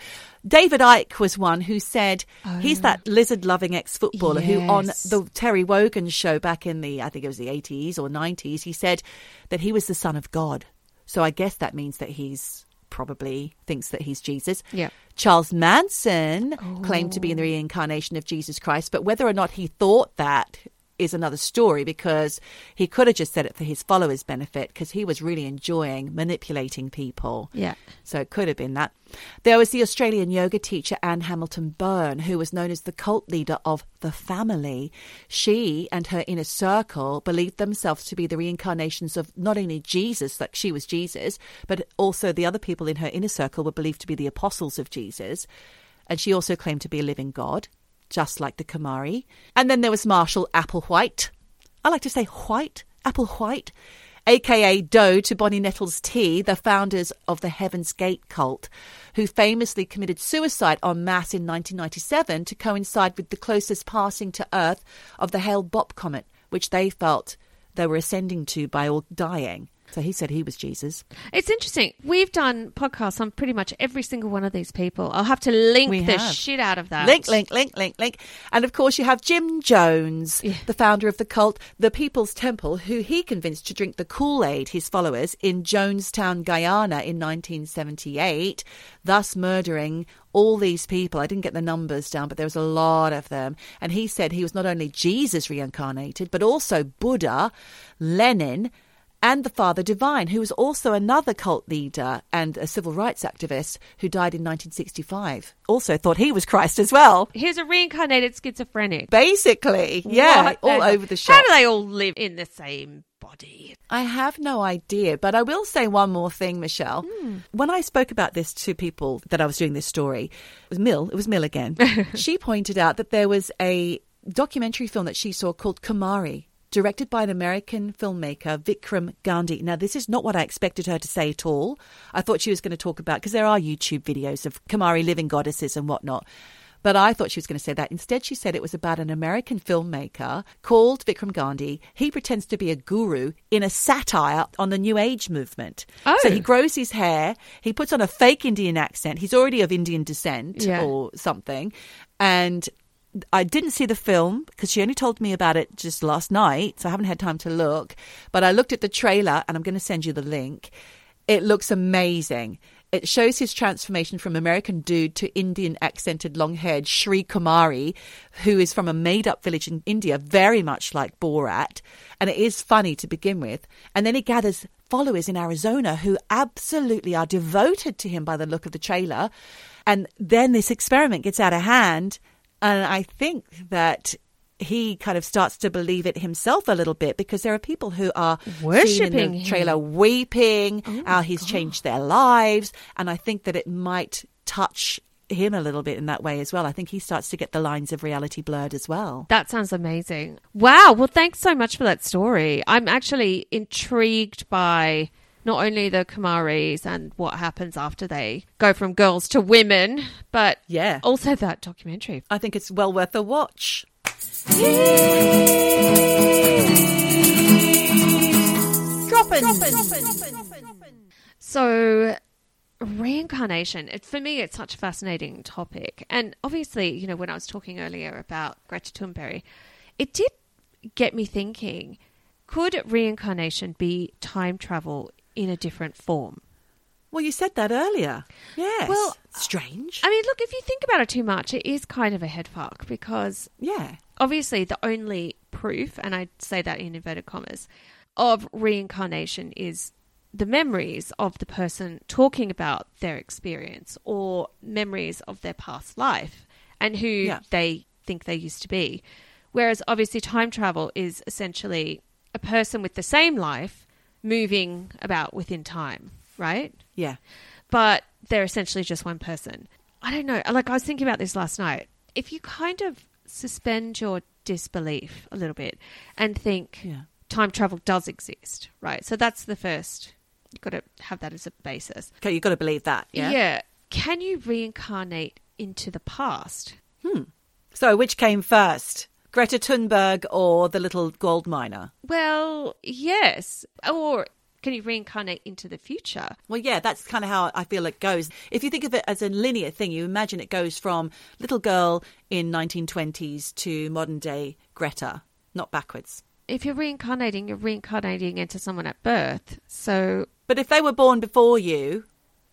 C: David Icke was one who said oh. he's that lizard loving ex footballer who, on the Terry Wogan show back in the, I think it was the 80s or 90s, he said that he was the son of God. So, I guess that means that he's probably thinks that he's Jesus.
A: Yeah.
C: Charles Manson claimed to be in the oh. reincarnation of Jesus Christ, but whether or not he thought that is another story because he could have just said it for his followers' benefit because he was really enjoying manipulating people.
A: Yeah.
C: So it could have been that. There was the Australian yoga teacher Anne Hamilton Byrne, who was known as the cult leader of the family. She and her inner circle believed themselves to be the reincarnations of not only Jesus, like she was Jesus, but also the other people in her inner circle were believed to be the apostles of Jesus. And she also claimed to be a living God, just like the Kamari. And then there was Marshall Applewhite. I like to say White, Applewhite, aka Doe to Bonnie Nettles Tea, the founders of the Heaven's Gate cult, who famously committed suicide en masse in 1997 to coincide with the closest passing to Earth of the Hale Bopp comet, which they felt they were ascending to by all dying. So he said he was Jesus.
A: It's interesting. We've done podcasts on pretty much every single one of these people. I'll have to link
C: We
A: the
C: have.
A: shit out of that.
C: Link, link, link, link, link. And of course, you have Jim Jones,
A: Yeah.
C: the founder of the cult, the People's Temple, who he convinced to drink the Kool Aid, his followers, in Jonestown, Guyana in 1978, thus murdering all these people. I didn't get the numbers down, but there was a lot of them. And he said he was not only Jesus reincarnated, but also Buddha, Lenin, and the Father Divine, who was also another cult leader and a civil rights activist who died in 1965. Also thought he was Christ as well.
A: Here's a reincarnated schizophrenic.
C: Basically, yeah,
A: What
C: all over the
A: show.
C: How
A: do they all live in the same body.
C: I have no idea, but I will say one more thing, Michelle. Hmm. When I spoke about this to people that I was doing this story, it was Mill, it was Mill again. *laughs* she pointed out that there was a documentary film that she saw called Kumari. Directed by an American filmmaker, Vikram Gandhi. Now, this is not what I expected her to say at all. I thought she was going to talk about, because there are YouTube videos of Kamari living goddesses and whatnot. But I thought she was going to say that. Instead, she said it was about an American filmmaker called Vikram Gandhi. He pretends to be a guru in a satire on the New Age movement.
A: Oh.
C: So he oh. grows his hair, he puts on a fake Indian accent. He's already of Indian descent
A: Yeah.
C: or something. And I didn't see the film because she only told me about it just last night, so I haven't had time to look. But I looked at the trailer and I'm going to send you the link. It looks amazing. It shows his transformation from American dude to Indian accented long haired Sri Kumaré, who is from a made up village in India, very much like Borat. And it is funny to begin with. And then he gathers followers in Arizona who absolutely are devoted to him by the look of the trailer. And then this experiment gets out of hand. And I think that he kind of starts to believe it himself a little bit because there are people who are
A: Worshipping
C: the
A: him.
C: trailer weeping oh how he's changed their lives. And I think that it might touch him a little bit in that way as well. I think he starts to get the lines of reality blurred as well.
A: That sounds amazing. Wow. Well, thanks so much for that story. I'm actually intrigued by not only the Kumaris and what happens after they go from girls to women, but
C: Yeah.
A: also that documentary.
C: I think it's well worth a watch.
A: So, reincarnation, it, for me, it's such a fascinating topic. And obviously, you know, when I was talking earlier about Greta Thunberg, it did get me thinking could reincarnation be time travel in a different form?
C: Well, you said that earlier. Yes.
A: Well,
C: strange.
A: I mean, look, if you think about it too much, it is kind of a headfuck because
C: yeah.
A: obviously the only proof, and I say that in inverted commas, of reincarnation is the memories of the person talking about their experience or memories of their past life and who
C: Yeah.
A: they think they used to be. Whereas obviously time travel is essentially a person with the same life moving about within time, right?
C: Yeah.
A: but they're essentially just one person. I don't know. Like I was thinking about this last night. If you kind of suspend your disbelief a little bit and think
C: Yeah.
A: time travel does exist, right? So that's the first. You've got to have that as a basis.
C: Okay, you've got to believe that. Yeah.
A: Can you reincarnate into the past? Hmm.
C: So, which came first? Greta Thunberg or the little gold miner?
A: Well, yes. Or can you reincarnate into the future?
C: Well, yeah, that's kind of how I feel it goes. If you think of it as a linear thing, you imagine it goes from little girl in 1920s to modern day Greta, not backwards.
A: If you're reincarnating, you're reincarnating into someone at birth. So
C: But if they were born before you,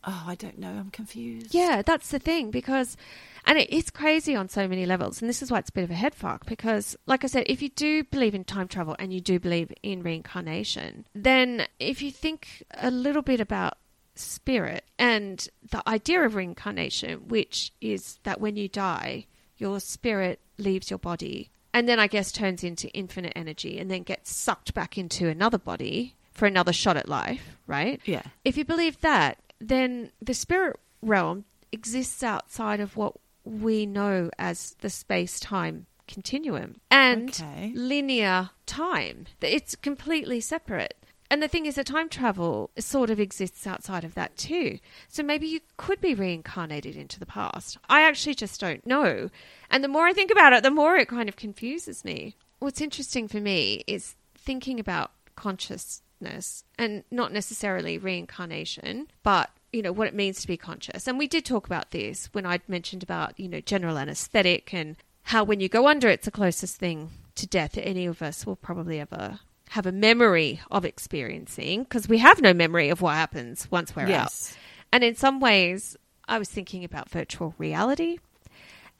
C: oh, I don't know, I'm confused.
A: Yeah, that's the thing because, and it is crazy on so many levels, and this is why it's a bit of a head fuck. Because, like I said, if you do believe in time travel and you do believe in reincarnation, then if you think a little bit about spirit and the idea of reincarnation, which is that when you die, your spirit leaves your body and then I guess turns into infinite energy and then gets sucked back into another body for another shot at life, right?
C: Yeah.
A: If you believe that, then the spirit realm exists outside of what we know as the space time continuum and
C: Okay.
A: linear time. It's completely separate. And the thing is that time travel sort of exists outside of that too. So maybe you could be reincarnated into the past. I actually just don't know. And the more I think about it, the more it kind of confuses me. What's interesting for me is thinking about consciousness and not necessarily reincarnation, but you know what it means to be conscious. And we did talk about this when I'd mentioned about, you know, general anesthetic and how when you go under it's the closest thing to death that any of us will probably ever have a memory of experiencing because we have no memory of what happens once we're
C: Yes.
A: out. And in some ways, I was thinking about virtual reality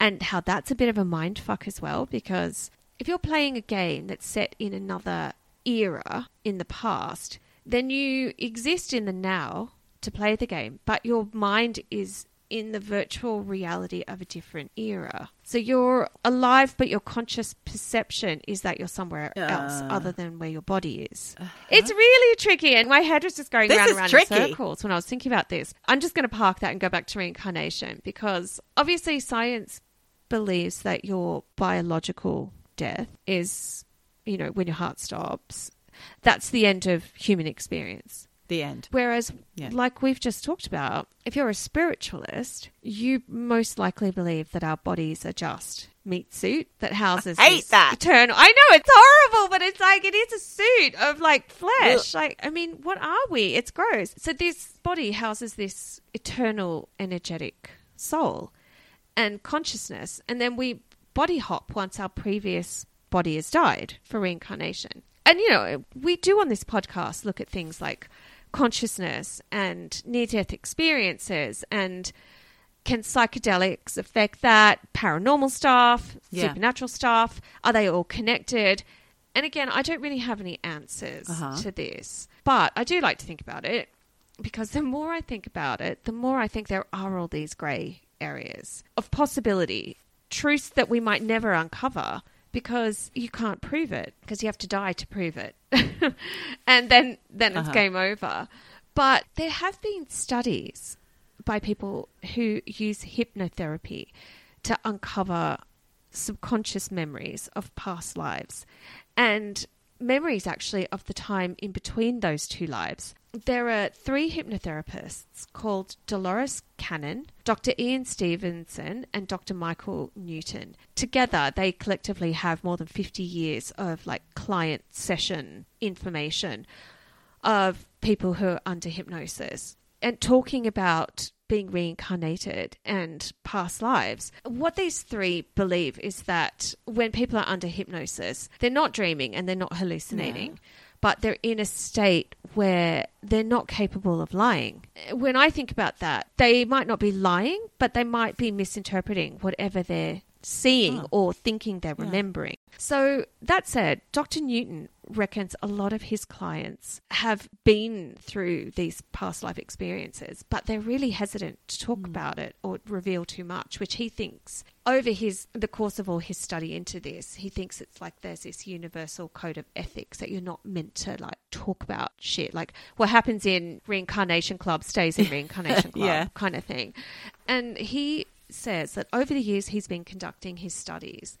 A: and how that's a bit of a mind fuck as well because if you're playing a game that's set in another era in the past, then you exist in the now to play the game, but your mind is in the virtual reality of a different era. So you're alive, but your conscious perception is that you're somewhere else
C: Uh.
A: other than where your body is. It's really tricky, and my head was just going
C: This
A: round and round
C: tricky.
A: in circles when I was thinking about this. I'm just going to park that and go back to reincarnation because obviously science believes that your biological death is, you know, when your heart stops. That's the end of human experience.
C: The end.
A: Whereas,
C: Yeah.
A: like we've just talked about, if you're a spiritualist, you most likely believe that our bodies are just meat suit that houses
C: I hate that.
A: eternal. I know it's horrible, but it's like it is a suit of like flesh. Like, I mean, what are we? It's gross. So this body houses this eternal energetic soul and consciousness, and then we body hop once our previous body has died for reincarnation. And you know, we do on this podcast look at things like consciousness and near death experiences and can psychedelics affect that? Paranormal stuff,
C: Yeah.
A: supernatural stuff, are they all connected? And again, I don't really have any answers
C: Uh-huh.
A: to this, but I do like to think about it because the more I think about it, the more I think there are all these grey areas of possibility, truths that we might never uncover because you can't prove it because you have to die to prove it. *laughs* and then then it's
C: Uh-huh.
A: game over. But there have been studies by people who use hypnotherapy to uncover subconscious memories of past lives and memories actually of the time in between those two lives. There are three hypnotherapists called Dolores Cannon, Dr. Ian Stevenson, and Dr. Michael Newton. Together, they collectively have more than 50 years of like client session information of people who are under hypnosis and talking about being reincarnated and past lives. What these three believe is that when people are under hypnosis, they're not dreaming and they're not hallucinating. But they're in a state where they're not capable of lying. When I think about that, they might not be lying, but they might be misinterpreting whatever they're seeing
C: Oh.
A: or thinking they're
C: Yeah.
A: remembering. So, that said, Dr. Newton reckons a lot of his clients have been through these past life experiences, but they're really hesitant to talk hmm. about it or reveal too much, which he thinks over his the course of all his study into this, he thinks it's like there's this universal code of ethics that you're not meant to like talk about shit. Like what happens in reincarnation club stays in *laughs* reincarnation club
C: Yeah.
A: kind of thing. And he says that over the years he's been conducting his studies,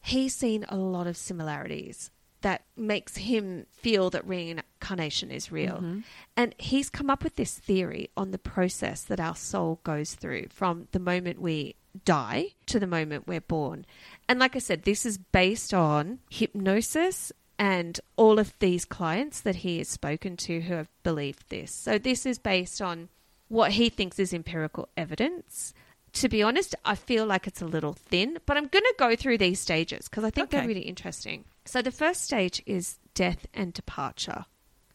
A: he's seen a lot of similarities that makes him feel that reincarnation is real. Mm-hmm. And he's come up with this theory on the process that our soul goes through from the moment we die to the moment we're born. And like I said, this is based on hypnosis and all of these clients that he has spoken to who have believed this. So this is based on what he thinks is empirical evidence. To be honest, I feel like it's a little thin, but I'm going to go through these stages because I think they're really interesting. So the first stage is death and departure.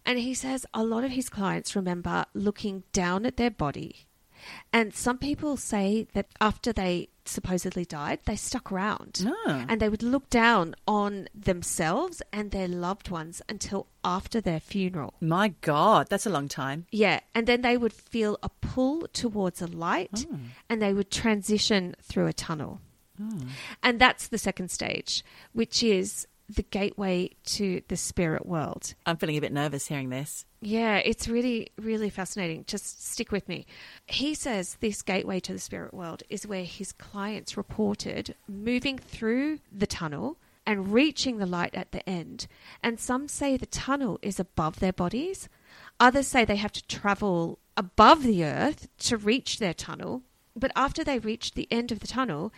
A: And he says a lot of his clients remember looking down at their body. And some people say that after they supposedly died, they stuck around
C: Oh.
A: and they would look down on themselves and their loved ones until after their funeral.
C: My God, that's a long time.
A: Yeah, and then they would feel a pull towards a light ah. and they would transition through a tunnel. Ah. And that's the second stage, which is the gateway to the spirit world.
C: I'm feeling a bit nervous hearing this.
A: Yeah, it's really, really fascinating. Just stick with me. He says this gateway to the spirit world is where his clients reported moving through the tunnel and reaching the light at the end. And some say the tunnel is above their bodies. Others say they have to travel above the earth to reach their tunnel. But after they reach the end of the tunnel,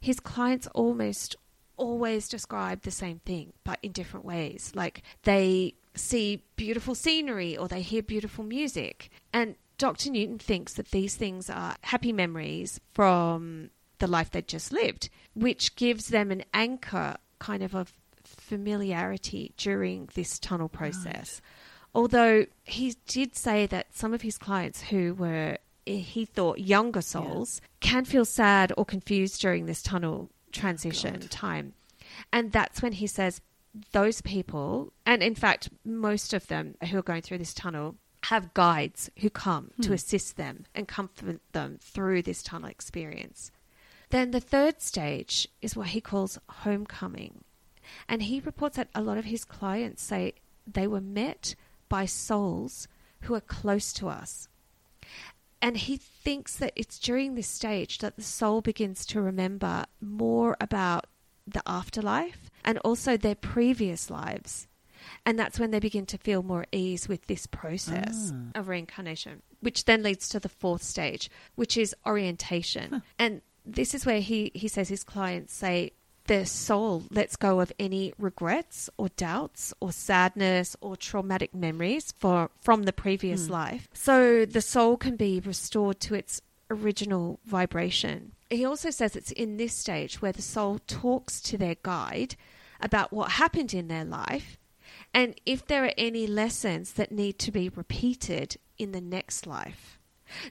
A: his clients almost always describe the same thing, but in different ways. Like they see beautiful scenery or they hear beautiful music. And Dr. Newton thinks that these things are happy memories from the life they'd just lived, which gives them an anchor kind of of familiarity during this tunnel process. Although he did say that some of his clients who were, he thought, younger souls can feel sad or confused during this tunnel transition time. And that's when he says those people, and in fact, most of them who are going through this tunnel, have guides who come to hmm. assist them and comfort them through this tunnel experience. Then the third stage is what he calls homecoming. And he reports that a lot of his clients say they were met by souls who are close to us. And he thinks that it's during this stage that the soul begins to remember more about the afterlife and also their previous lives. And that's when they begin to feel more ease with this process ah. of reincarnation, which then leads to the fourth stage, which is orientation. And this is where he, he says his clients say the soul lets go of any regrets or doubts or sadness or traumatic memories for from the previous hmm. life. So the soul can be restored to its original vibration. He also says it's in this stage where the soul talks to their guide about what happened in their life and if there are any lessons that need to be repeated in the next life.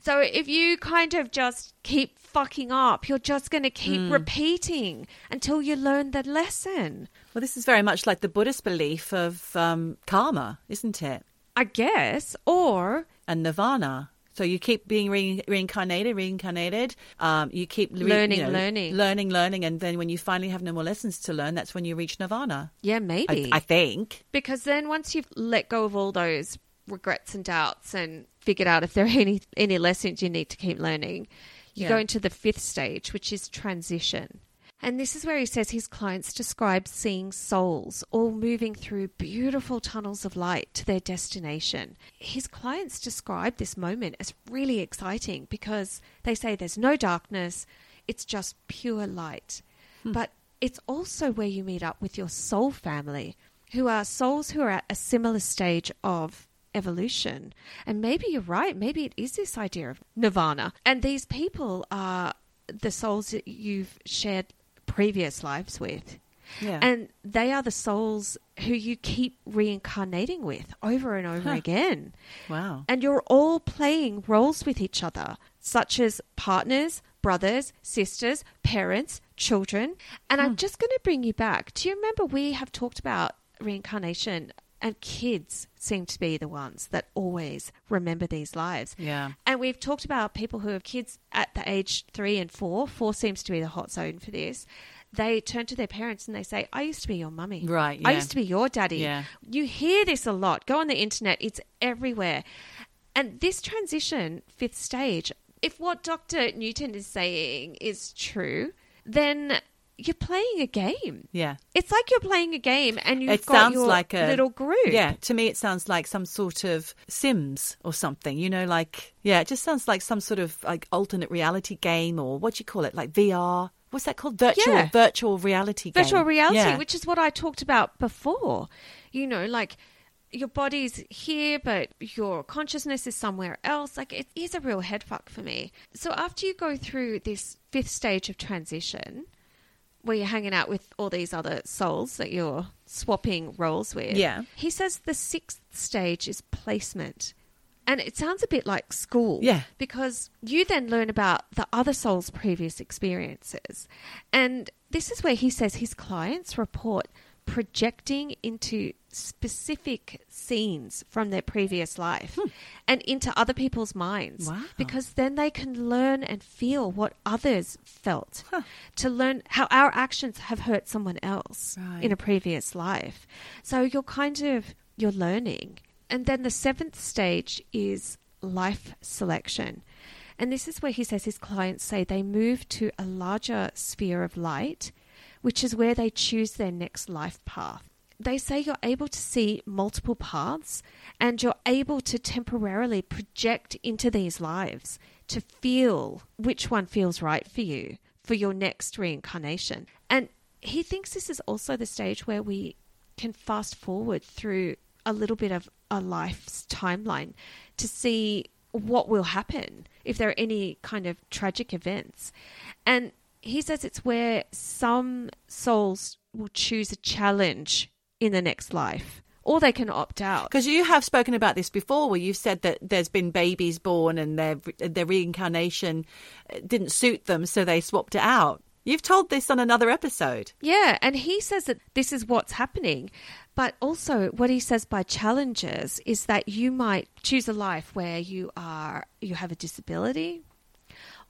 A: So if you kind of just keep fucking up, you're just going to keep repeating until you learn the lesson.
C: Well, this is very much like the Buddhist belief of um, karma, isn't it?
A: I guess. Or
C: And nirvana. So you keep being re- reincarnated, reincarnated. Um, you keep re-
A: Learning,
C: you know,
A: learning.
C: learning, learning, and then when you finally have no more lessons to learn, that's when you reach nirvana.
A: yeah,
C: I,
A: maybe.
C: I think.
A: because then once you've let go of all those regrets and doubts and figured out if there are any any lessons you need to keep learning, you
C: Yeah.
A: go into the fifth stage, which is transition. And this is where he says his clients describe seeing souls all moving through beautiful tunnels of light to their destination. His clients describe this moment as really exciting because they say there's no darkness, it's just pure light. Hmm. But it's also where you meet up with your soul family, who are souls who are at a similar stage of evolution. And maybe you're right, maybe it is this idea of nirvana. And these people are the souls that you've shared previous lives with.
C: Yeah.
A: And they are the souls who you keep reincarnating with over and over
C: Huh.
A: again.
C: wow.
A: And you're all playing roles with each other, such as partners, brothers, sisters, parents, children. And
C: Hmm.
A: I'm just going to bring you back. Do you remember we have talked about reincarnation? And kids seem to be the ones that always remember these lives.
C: Yeah.
A: And we've talked about people who have kids at the age three and four. Four seems to be the hot zone for this. They turn to their parents and they say, I used to be your mummy.
C: Right,
A: I used to be your daddy.
C: Yeah.
A: You hear this a lot. Go on the internet, it's everywhere. And this transition, fifth stage, if what Dr. Newton is saying is true, then you're playing a game.
C: Yeah.
A: It's like you're playing a game and you've
C: it
A: got
C: sounds
A: your
C: like a
A: little group.
C: Yeah, to me, it sounds like some sort of Sims or something. You know, like yeah, it just sounds like some sort of like alternate reality game or what do you call it, like VR. What's that called? Virtual
A: Yeah.
C: virtual reality. game.
A: virtual reality,
C: Yeah.
A: which is what I talked about before. You know, like your body's here, but your consciousness is somewhere else. Like it is a real headfuck for me. So after you go through this fifth stage of transition, where you're hanging out with all these other souls that you're swapping roles with,
C: Yeah.
A: he says the sixth stage is placement. And it sounds a bit like school.
C: Yeah.
A: Because you then learn about the other soul's previous experiences. And this is where he says his clients report projecting into specific scenes from their previous life hmm. and into other people's minds.
C: Wow.
A: Because then they can learn and feel what others felt to learn how our actions have hurt someone else
C: Right.
A: in a previous life. So you're kind of you're learning. And then the seventh stage is life selection. And this is where he says his clients say they move to a larger sphere of light, which is where they choose their next life path. They say you're able to see multiple paths and you're able to temporarily project into these lives to feel which one feels right for you for your next reincarnation. And he thinks this is also the stage where we can fast forward through a little bit of a life's timeline to see what will happen if there are any kind of tragic events. And he says it's where some souls will choose a challenge in the next life or they can opt out.
C: Because you have spoken about this before, where you've said that there's been babies born and their their reincarnation uh, didn't suit them, so they swapped it out. You've told this on another episode.
A: Yeah, and he says that this is what's happening. But also what he says by challenges is that you might choose a life where you are you have a disability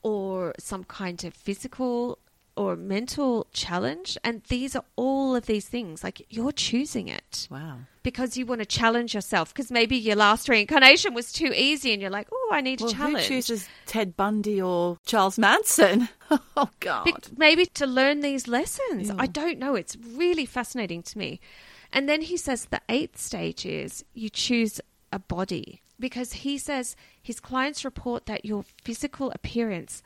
A: or some kind of physical or mental challenge and these are all of these things like you're choosing it
C: Wow.
A: because you want to challenge yourself because maybe your last reincarnation was too easy and you're like oh i need
C: Well,
A: a
C: who chooses Ted Bundy or Charles Manson? *laughs* oh God.
A: Be- maybe to learn these lessons. I don't know. It's really fascinating to me. And then he says the eighth stage is you choose a body because he says his clients report that your physical appearance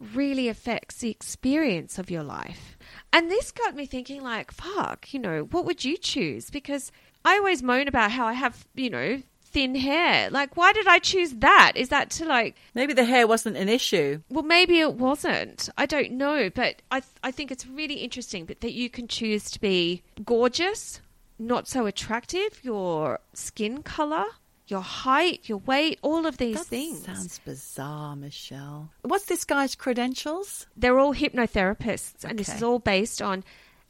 A: really affects the experience of your life. And this got me thinking like, fuck, you know, what would you choose? Because I always moan about how I have, you know, thin hair. Like why did I choose that? Is that to like
C: Maybe the hair wasn't an issue.
A: well, maybe it wasn't. I don't know, but I I think it's really interesting but that you can choose to be gorgeous, not so attractive, your skin color, your height, your weight, all of these
C: That
A: things.
C: sounds bizarre, Michelle. What's this guy's credentials?
A: They're all hypnotherapists, and this is all based on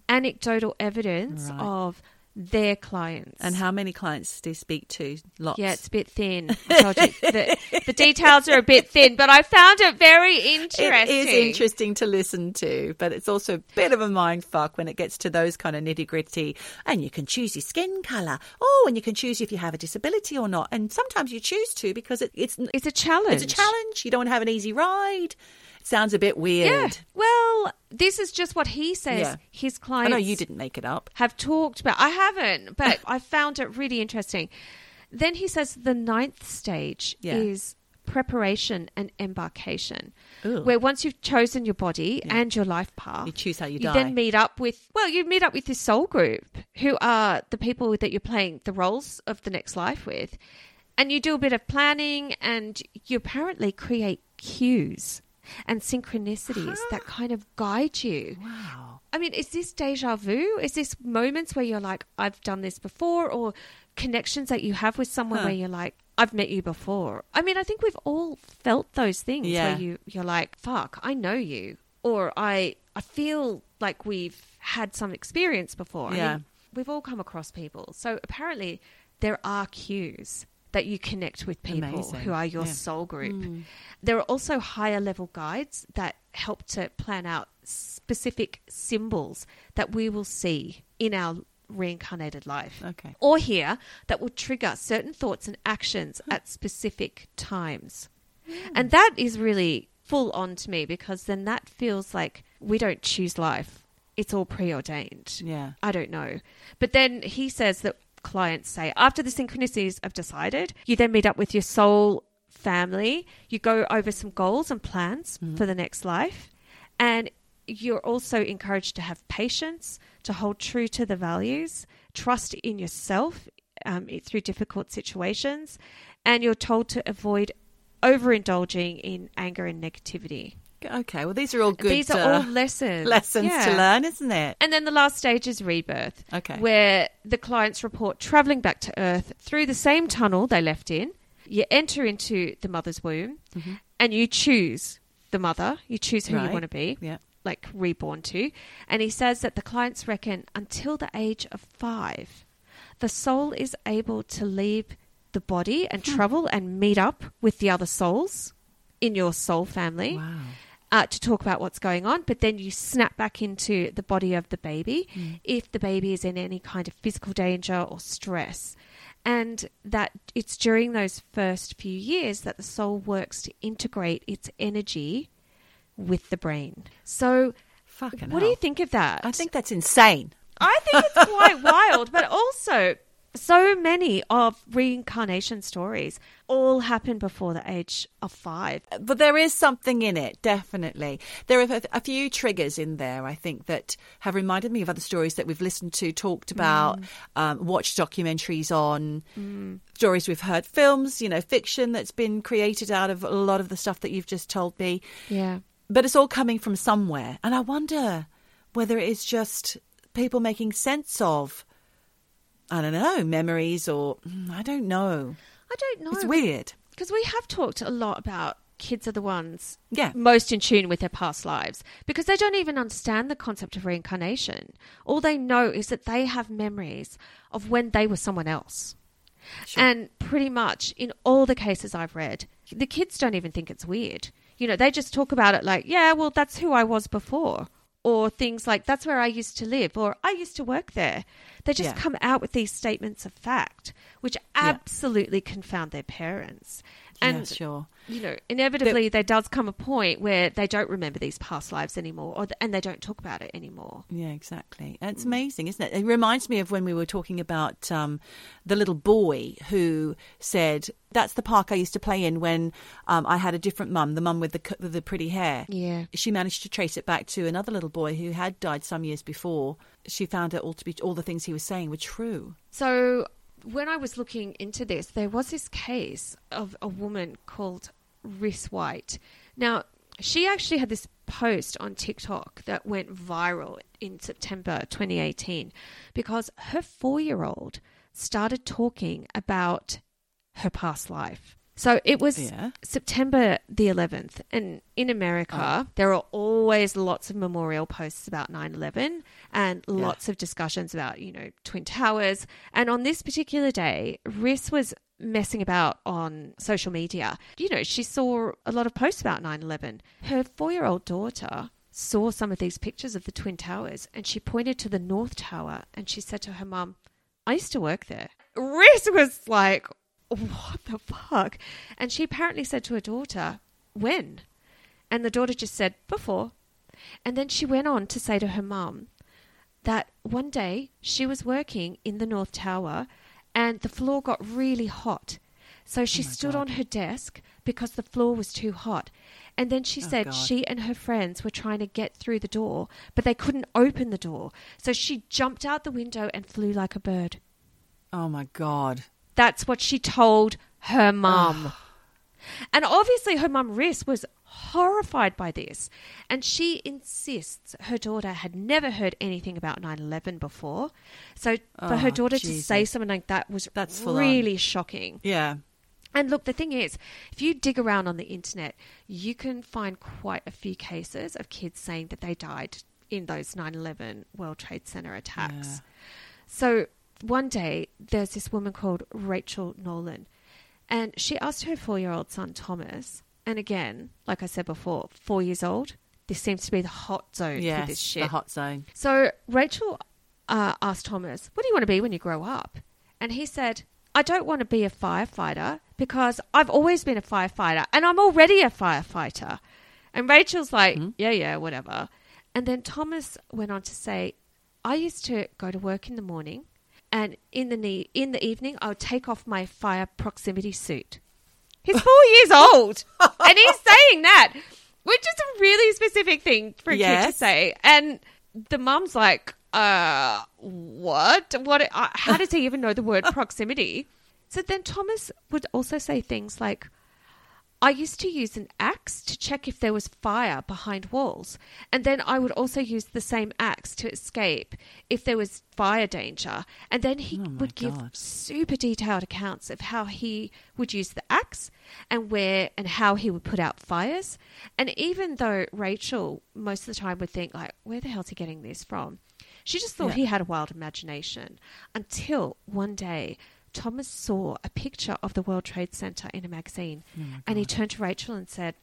A: anecdotal evidence
C: Right.
A: of their clients.
C: And how many clients do you speak to? Lots.
A: yeah, it's a bit thin. I told you *laughs* the, the details are a bit thin, but I found it very interesting.
C: It is interesting to listen to, but it's also a bit of a mind fuck when it gets to those kind of nitty gritty. And you can choose your skin colour. Oh, and you can choose if you have a disability or not. And sometimes you choose to because it, it's
A: It's a challenge.
C: it's a challenge. You don't have an easy ride. Sounds a bit weird.
A: Yeah. Well, this is just what he says
C: Yeah.
A: his
C: I know you didn't make it up.
A: have talked about. I haven't, but I found it really interesting. Then he says the ninth stage
C: Yeah.
A: is preparation and embarkation,
C: Ooh.
A: where once you've chosen your body and your life path,
C: You choose how you die.
A: you
C: die.
A: then meet up with well, you meet up with this soul group who are the people that you're playing the roles of the next life with, and you do a bit of planning, and you apparently create cues and synchronicities that kind of guide you.
C: Wow.
A: I mean, is this deja vu? Is this moments where you're like, I've done this before, or connections that you have with someone
C: Huh.
A: where you're like, I've met you before? I mean, I think we've all felt those things
C: Yeah.
A: where you you're like, fuck, I know you, or I I feel like we've had some experience before. I
C: Yeah.
A: mean, we've all come across people. So apparently, there are cues that you connect with people
C: Amazing.
A: who are your
C: Yeah.
A: soul group. Mm. There are also higher level guides that help to plan out specific symbols that we will see in our reincarnated life.
C: Okay.
A: Or here that will trigger certain thoughts and actions at specific times. Hmm. And that is really full on to me because then that feels like we don't choose life. It's all preordained.
C: Yeah.
A: I don't know. But then he says that clients say after the synchronicities have decided, you then meet up with your soul family, you go over some goals and plans for the next life, and you're also encouraged to have patience, to hold true to the values, trust in yourself um, through difficult situations, and you're told to avoid overindulging in anger and negativity.
C: Okay. Well, these are all good
A: These are
C: uh,
A: all lessons.
C: lessons to learn, isn't it?
A: And then the last stage is rebirth.
C: Okay.
A: Where the clients report traveling back to Earth through the same tunnel they left in. You enter into the mother's womb and you choose the mother. You choose who
C: Mm-hmm. Right.
A: you want to be,
C: Yeah.
A: like reborn to. And he says that the clients reckon until the age of five, the soul is able to leave the body and travel and meet up with the other souls in your soul family
C: Wow.
A: Uh, to talk about what's going on, but then you snap back into the body of the baby if the baby is in any kind of physical danger or stress. And that it's during those first few years that the soul works to integrate its energy with the brain. So,
C: Fucking
A: what do you think of that?
C: I think that's insane.
A: I think it's quite *laughs* wild, but also so many of reincarnation stories all happen before the age of five.
C: But there is something in it, definitely. There are a, few triggers in there, I think, that have reminded me of other stories that we've listened to, talked about, um, watched documentaries on, stories we've heard, films, you know, fiction that's been created out of a lot of the stuff that you've just told me.
A: Yeah.
C: But it's all coming from somewhere. And I wonder whether it's just people making sense of, I don't know, memories or mm, I don't know.
A: I don't know.
C: It's weird.
A: Because we have talked a lot about kids are the ones
C: Yeah.
A: most in tune with their past lives because they don't even understand the concept of reincarnation. All they know is that they have memories of when they were someone else.
C: Sure.
A: And pretty much in all the cases I've read, the kids don't even think it's weird. You know, they just talk about it like, yeah, well, that's who I was before. Or things like, that's where I used to live, or I used to work there. They just
C: Yeah.
A: come out with these statements of fact, which absolutely confound their parents. And
C: yeah, sure.
A: you know, inevitably there does come a point where they don't remember these past lives anymore, or and they don't talk about it anymore.
C: Yeah, exactly.
A: Mm.
C: It's amazing, isn't it? It reminds me of when we were talking about um, the little boy who said, "That's the park I used to play in when um, I had a different mum, the mum with the with the pretty hair."
A: Yeah.
C: She managed to trace it back to another little boy who had died some years before. She found it all to be all the things he was saying were true.
A: So when I was looking into this, there was this case of a woman called Riss White. Now, she actually had this post on TikTok that went viral in September 2018 because her four year old started talking about her past life. So it was
C: Yeah.
A: September the 11th, and in America, oh. there are always lots of memorial posts about 9 11 and lots of discussions about, you know, Twin Towers. And on this particular day, Riss was messing about on social media. You know, she saw a lot of posts about 9 11. Her four year old daughter saw some of these pictures of the Twin Towers and she pointed to the North Tower and she said to her mum, I used to work there. Riss was like, what the fuck? And she apparently said to her daughter, when? And the daughter just said, before. And then she went on to say to her mum that one day she was working in the North Tower and the floor got really hot. So she oh stood on her desk because the floor was too hot. And then she
C: Oh,
A: said
C: God.
A: she and her friends were trying to get through the door, but they couldn't open the door. So she jumped out the window and flew like a bird.
C: Oh my god!
A: That's what she told her mum. and obviously, her mum, Riss, was horrified by this. And she insists her daughter had never heard anything about 9 11 before. So for her
C: Oh,
A: daughter to say something like that was
C: That's
A: really shocking.
C: Yeah,
A: And look, the thing is, if you dig around on the internet, you can find quite a few cases of kids saying that they died in those 9 11 World Trade Center attacks.
C: Yeah.
A: So one day, there's this woman called Rachel Nolan, and she asked her four year old son, Thomas, and again, like I said before, four years old, this seems to be the hot zone for this shit.
C: the hot zone.
A: So Rachel uh, asked Thomas, What do you want to be when you grow up? And he said, I don't want to be a firefighter because I've always been a firefighter and I'm already a firefighter. And Rachel's like, Yeah, yeah, whatever. And then Thomas went on to say, I used to go to work in the morning and in the ne- in the evening I'll take off my fire proximity suit. He's four years *laughs* old and he's *laughs* saying that, which is a really specific thing for a kid to say. And the mum's like, uh, what? What? Uh, how does he even know the word *laughs* proximity? So then Thomas would also say things like, I used to use an axe to check if there was fire behind walls. And then I would also use the same axe to escape if there was fire danger. And then he
C: Oh
A: would give super detailed accounts of how he would use the axe and where and how he would put out fires. And even though Rachel most of the time would think like, where the hell's he getting this from? She just thought
C: Yeah.
A: he had a wild imagination until one day Thomas saw a picture of the World Trade Center in a magazine and he turned to Rachel and said,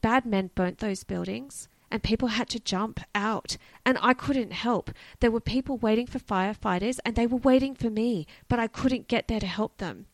A: Bad men burnt those buildings and people had to jump out and I couldn't help. There were people waiting for firefighters and they were waiting for me, but I couldn't get there to help them.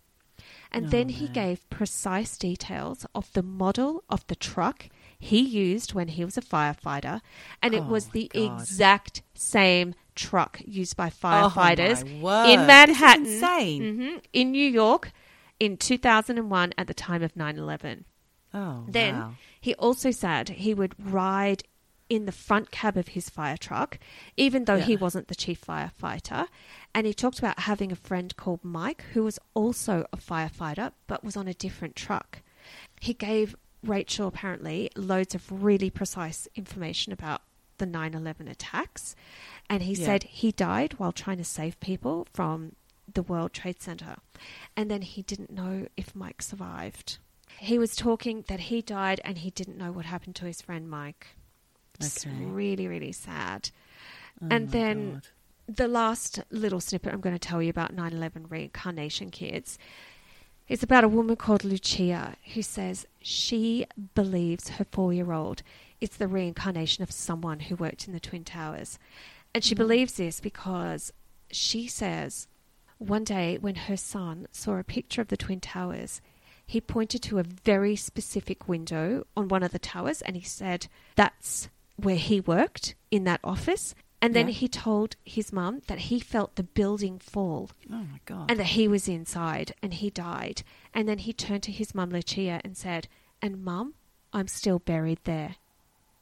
A: And then he gave precise details of the model of the truck he used when he was a firefighter, and it
C: Oh
A: was the
C: God.
A: exact same truck used by
C: Oh
A: firefighters
C: word.
A: in Manhattan,
C: insane.
A: Mhm, in New York, in 2001 at the time of 9/11.
C: Oh,
A: Then
C: wow.
A: he also said he would ride in the front cab of his fire truck, even though he wasn't the chief firefighter. And he talked about having a friend called Mike, who was also a firefighter, but was on a different truck. He gave Rachel apparently loads of really precise information about the 9 11 attacks. And he
C: Yeah.
A: said he died while trying to save people from the World Trade Center. And then he didn't know if Mike survived. he was talking that he died and he didn't know what happened to his friend Mike. It's
C: Okay.
A: really, really sad.
C: Oh
A: and then
C: God.
A: the last little snippet I'm going to tell you about 9 11 reincarnation kids is about a woman called Lucia who says she believes her four year old is the reincarnation of someone who worked in the Twin Towers. And she mm-hmm. believes this because she says one day when her son saw a picture of the Twin Towers, he pointed to a very specific window on one of the towers and he said, That's where he worked in that office. And then
C: Yeah.
A: he told his mum that he felt the building fall
C: Oh my God.
A: and that he was inside and he died. And then he turned to his mum, Lucia, and said, And mum, I'm still buried there. *gasps*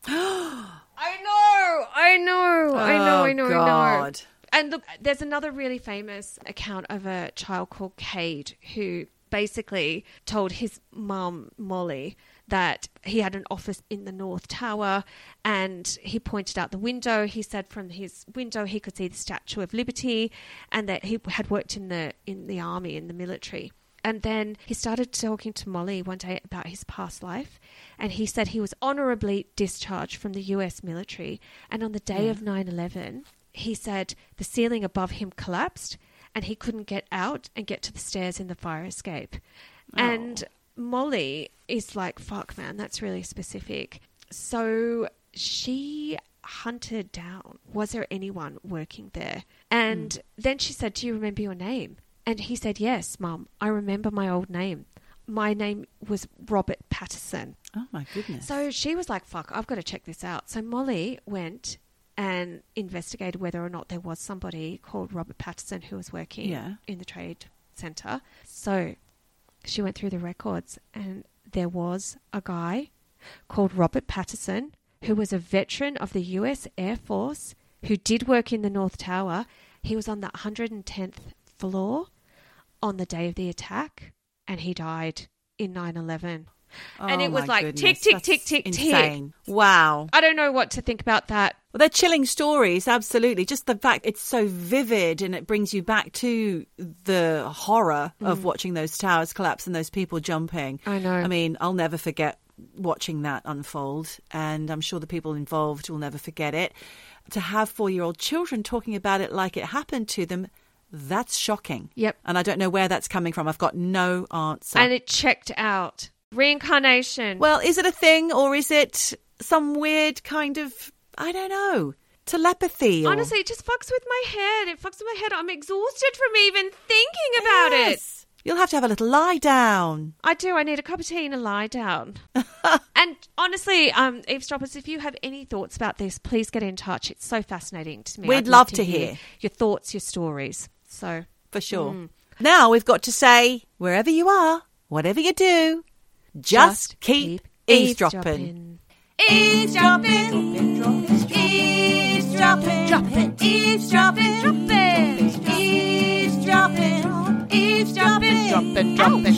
A: *gasps* I know, I know, I know, I know, I know.
C: Oh,
A: And look, there's another really famous account of a child called Cade who basically told his mum, Molly, that he had an office in the North Tower and he pointed out the window. He said from his window he could see the Statue of Liberty and that he had worked in the in the army, in the military. And then he started talking to Molly one day about his past life. And he said he was honorably discharged from the US military. And on the day hmm. of 9 11, he said the ceiling above him collapsed and he couldn't get out and get to the stairs in the fire escape. Oh. And Molly is like, fuck, man, that's really specific. So she hunted down, was there anyone working there? And hmm. then she said, Do you remember your name? And he said, Yes, Mum, I remember my old name. My name was Robert Patterson.
C: Oh my goodness.
A: So she was like, fuck, I've got to check this out. So Molly went and investigated whether or not there was somebody called Robert Patterson who was working
C: Yeah.
A: in the trade centre. So she went through the records and there was a guy called Robert Patterson who was a veteran of the US Air Force who did work in the North Tower. He was on the 110th floor on the day of the attack and he died in 9 11. and
C: Oh
A: it was like
C: goodness,
A: tick, tick,
C: that's
A: tick, tick, tick.
C: Wow.
A: I don't know what to think about that.
C: Well, they're chilling stories, absolutely. Just the fact it's so vivid and it brings you back to the horror of watching those towers collapse and those people jumping.
A: Mm. I know.
C: I mean, I'll never forget watching that unfold, and I'm sure the people involved will never forget it. To have four year old children talking about it like it happened to them, that's shocking.
A: Yep.
C: And I don't know where that's coming from. I've got no answer.
A: And it checked out. Reincarnation.
C: Well, is it a thing or is it some weird kind of, I don't know, telepathy? Or...
A: Honestly, it just fucks with my head. It fucks with my head. I'm exhausted from even thinking about it.
C: You'll have to have a little lie down.
A: I do. I need a cup of tea and a lie down. *laughs* and honestly, um, eavesdroppers, if you have any thoughts about this, please get in touch. It's so fascinating to me.
C: We'd
A: I'd
C: love to hear.
A: your thoughts, your stories. So
C: for sure.
A: Mm.
C: Now we've got to say, wherever you are, whatever you do, just, just keep, keep eavesdropping.
A: Eavesdropping.
C: Eavesdropping.
A: Dropping. Eavesdropping.
C: Eavesdropping.
A: Eavesdropping. Eavesdropping. Dropping. Dropping.